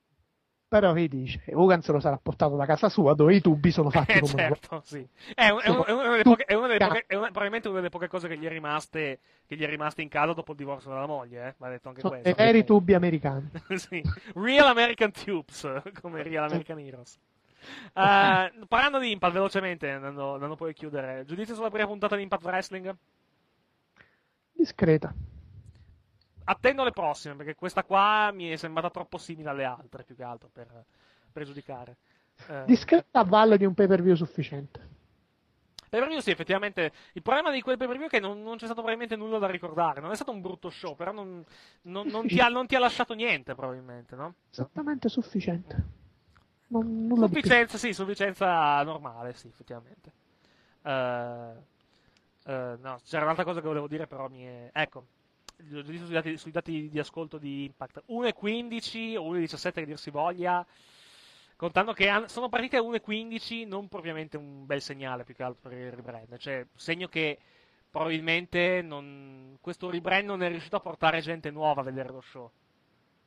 Però vedi, dice, Hogan se lo sarà portato da casa sua dove i tubi sono fatti eh, come certo, sì. È, un, è, un, è, una delle poche, è, una delle poche, è una, probabilmente una delle poche cose che gli è rimaste che gli è rimaste in casa dopo il divorzio dalla moglie, eh? va detto anche sono questo. veri tubi americani. sì. Real American Tubes, come Real American Heroes. Uh, parlando di Impact velocemente, andando, andando poi a chiudere, giudizio sulla prima puntata di Impact Wrestling? Discreta attendo le prossime, perché questa qua mi è sembrata troppo simile alle altre, più che altro, per, per giudicare. Eh, Discreta a valle di un pay per view sufficiente. Pay per view sì, effettivamente. Il problema di quel pay per view è che non, non, c'è stato probabilmente nulla da ricordare. Non è stato un brutto show, però non, non, non ti, ha, non ti, ha, lasciato niente, probabilmente, no? Esattamente sufficiente. Non, sufficienza, sì, sufficienza normale, sì, effettivamente. Uh, uh, no, c'era un'altra cosa che volevo dire, però mi è... Ecco, sui dati, sui dati di ascolto di Impact. 1.15 o 1.17 che dir si voglia contando che sono partite a 1.15 non propriamente un bel segnale più che altro per il rebrand. Cioè segno che probabilmente non, questo rebrand non è riuscito a portare gente nuova a vedere lo show.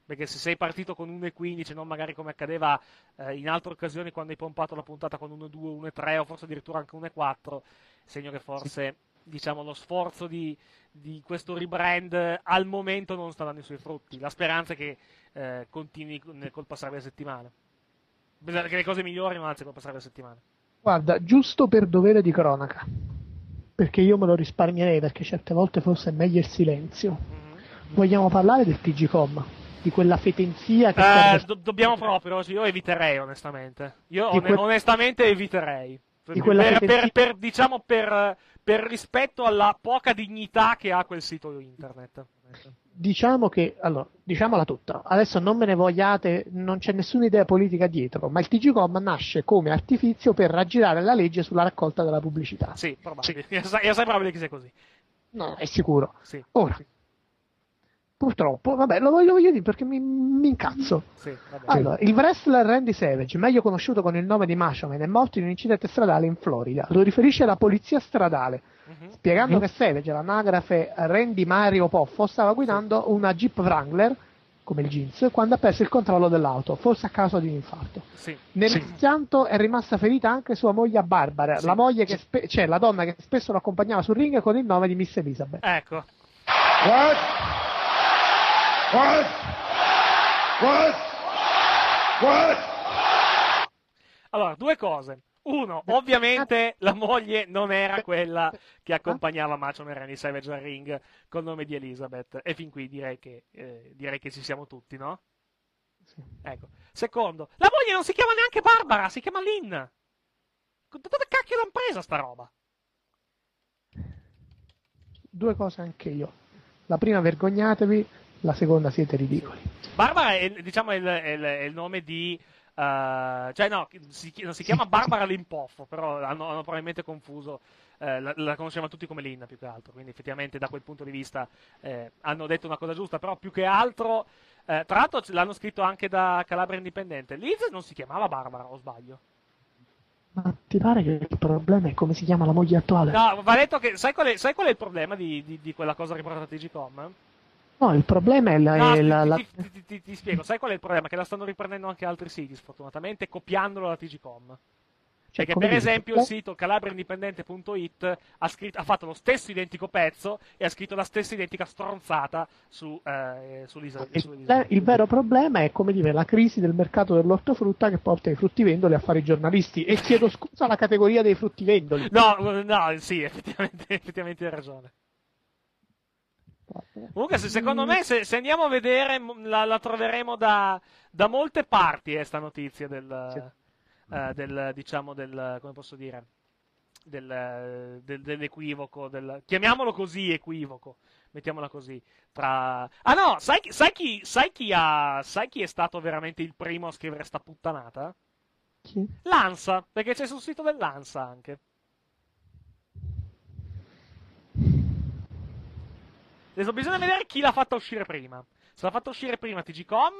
Perché se sei partito con 1.15 non magari come accadeva eh, in altre occasioni quando hai pompato la puntata con 1.2, 1.3 o forse addirittura anche 1.4 segno che forse diciamo lo sforzo di, di questo rebrand al momento non sta dando i suoi frutti. La speranza è che eh, continui col passare delle settimane. Che le cose migliorino, anzi, col passare delle settimane. Guarda, giusto per dovere di cronaca, perché io me lo risparmierei, perché certe volte forse è meglio il silenzio. Mm-hmm. Vogliamo parlare del TGCOM? Di quella fetenzia che... Eh, do- dobbiamo proprio, io eviterei onestamente. Io on- que- onestamente eviterei. Per, per, per, diciamo per, per rispetto alla poca dignità che ha quel sito internet. Diciamo che, allora, diciamola tutta, adesso non me ne vogliate, non c'è nessuna idea politica dietro, ma il TGCOM nasce come artifizio per raggirare la legge sulla raccolta della pubblicità. Sì, probabile. Sì. È assai probabile che sia così. No, è sicuro. Sì. Ora, sì. Purtroppo, vabbè, lo voglio, voglio dire perché mi, mi incazzo. Sì, allora, il wrestler Randy Savage, meglio conosciuto con il nome di Mashaman, è morto in un incidente stradale in Florida. Lo riferisce la polizia stradale, uh-huh. spiegando uh-huh. che Savage, l'anagrafe Randy Mario Poffo, stava guidando sì. una Jeep Wrangler, come il jeans, quando ha perso il controllo dell'auto, forse a causa di un infarto. Sì. Nell'impianto è rimasta ferita anche sua moglie Barbara, la moglie che spe- cioè la donna che spesso lo accompagnava sul ring con il nome di Miss Elizabeth. Ecco. What? What? What? What? Allora, due cose. Uno, ovviamente la moglie non era quella che accompagnava Macho Randy Savage al ring col nome di Elizabeth. E fin qui direi che, eh, direi che ci siamo tutti, no? Sì. Ecco. Secondo, la moglie non si chiama neanche Barbara, si chiama Lynn. Dove cacchio l'hanno presa sta roba? Due cose anche io. La prima, vergognatevi la seconda siete ridicoli. Barbara è, diciamo, è il, è il, è il nome di... Uh, cioè no, si, non si chiama Barbara Limpoffo, però hanno, hanno probabilmente confuso, eh, la, la, conoscevano tutti come Linna più che altro, quindi effettivamente da quel punto di vista eh, hanno detto una cosa giusta, però più che altro, eh, tra l'altro l'hanno scritto anche da Calabria Indipendente, Liz non si chiamava Barbara, o sbaglio? Ma ti pare che il problema è come si chiama la moglie attuale? No, va detto che, sai qual è, sai qual è il problema di, di, di quella cosa riportata a TGCOM? No, il problema è la. No, è la, ti, la... Ti, ti, ti, spiego, sai qual è il problema? Che la stanno riprendendo anche altri siti, sfortunatamente, copiandolo da TGCom. Cioè, che per dici? esempio il sito calabriaindipendente.it ha, scritto, ha, fatto lo stesso identico pezzo e ha scritto la stessa identica stronzata su, eh, sull'isola. Il, il, vero problema è, come dire, la crisi del mercato dell'ortofrutta che porta i fruttivendoli a fare i giornalisti. E chiedo scusa alla categoria dei fruttivendoli. No, no, sì, effettivamente, effettivamente hai ragione. Comunque, se, secondo me, se, se, andiamo a vedere, la, la troveremo da, da, molte parti, eh, sta notizia del, sì. uh, del, diciamo, del, come posso dire, del, del, dell'equivoco, del, chiamiamolo così, equivoco, mettiamola così, tra... Ah no, sai, sai, chi, sai, chi ha, sai chi è stato veramente il primo a scrivere sta puttanata? Chi? L'ANSA, perché c'è sul sito dell'ANSA anche. Adesso bisogna vedere chi l'ha fatta uscire prima. Se l'ha fatta uscire prima TGCom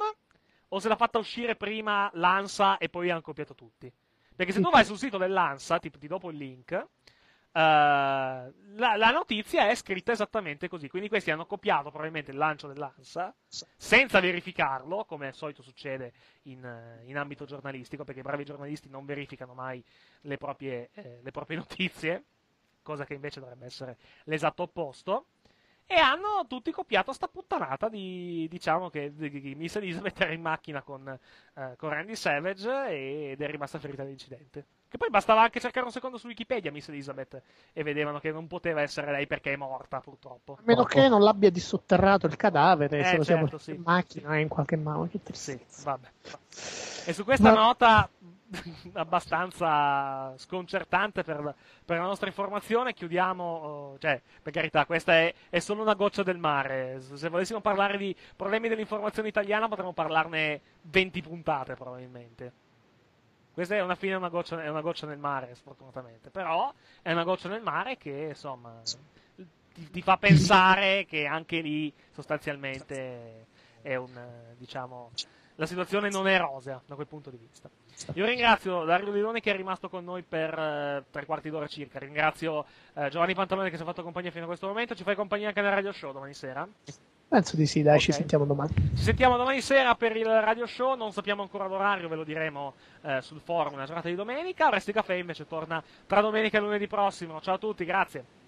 o se l'ha fatta uscire prima l'ANSA e poi hanno copiato tutti. Perché se tu vai sul sito dell'ANSA, tipo ti dopo il link, uh, la, la, notizia è scritta esattamente così. Quindi questi hanno copiato probabilmente il lancio dell'ANSA senza verificarlo, come al solito succede in, in ambito giornalistico, perché i bravi giornalisti non verificano mai le proprie, eh, le proprie notizie, cosa che invece dovrebbe essere l'esatto opposto. E hanno tutti copiato sta puttanata di, diciamo che di, di Miss Elizabeth era in macchina con, eh, con Randy Savage ed è rimasta ferita all'incidente. Che poi bastava anche cercare un secondo su Wikipedia Miss Elizabeth e vedevano che non poteva essere lei perché è morta purtroppo. A meno che non l'abbia dissotterrato il cadavere, eh, se lo certo, siamo sì. in macchina in qualche modo. Sì, vabbè. E su questa Ma... nota abbastanza sconcertante per, per, la nostra informazione. Chiudiamo, oh, cioè, per carità, questa è, è, solo una goccia del mare. Se volessimo parlare di problemi dell'informazione italiana, potremmo parlarne 20 puntate probabilmente. Questa è una fine, una goccia, è una goccia nel mare, sfortunatamente. Però è una goccia nel mare che, insomma, ti, ti fa pensare che anche lì, sostanzialmente, è un, diciamo, la situazione non è rosea da quel punto di vista. Io ringrazio Dario Lidoni che è rimasto con noi per eh, tre quarti d'ora circa. Ringrazio eh, Giovanni Pantalone che ci ha fatto compagnia fino a questo momento. Ci fai compagnia anche nel radio show domani sera? Penso di sì, dai, okay. ci sentiamo domani. Ci sentiamo domani sera per il radio show, non sappiamo ancora l'orario, ve lo diremo eh, sul forum la giornata di domenica. Resti Caffè invece torna tra domenica e lunedì prossimo. Ciao a tutti, grazie.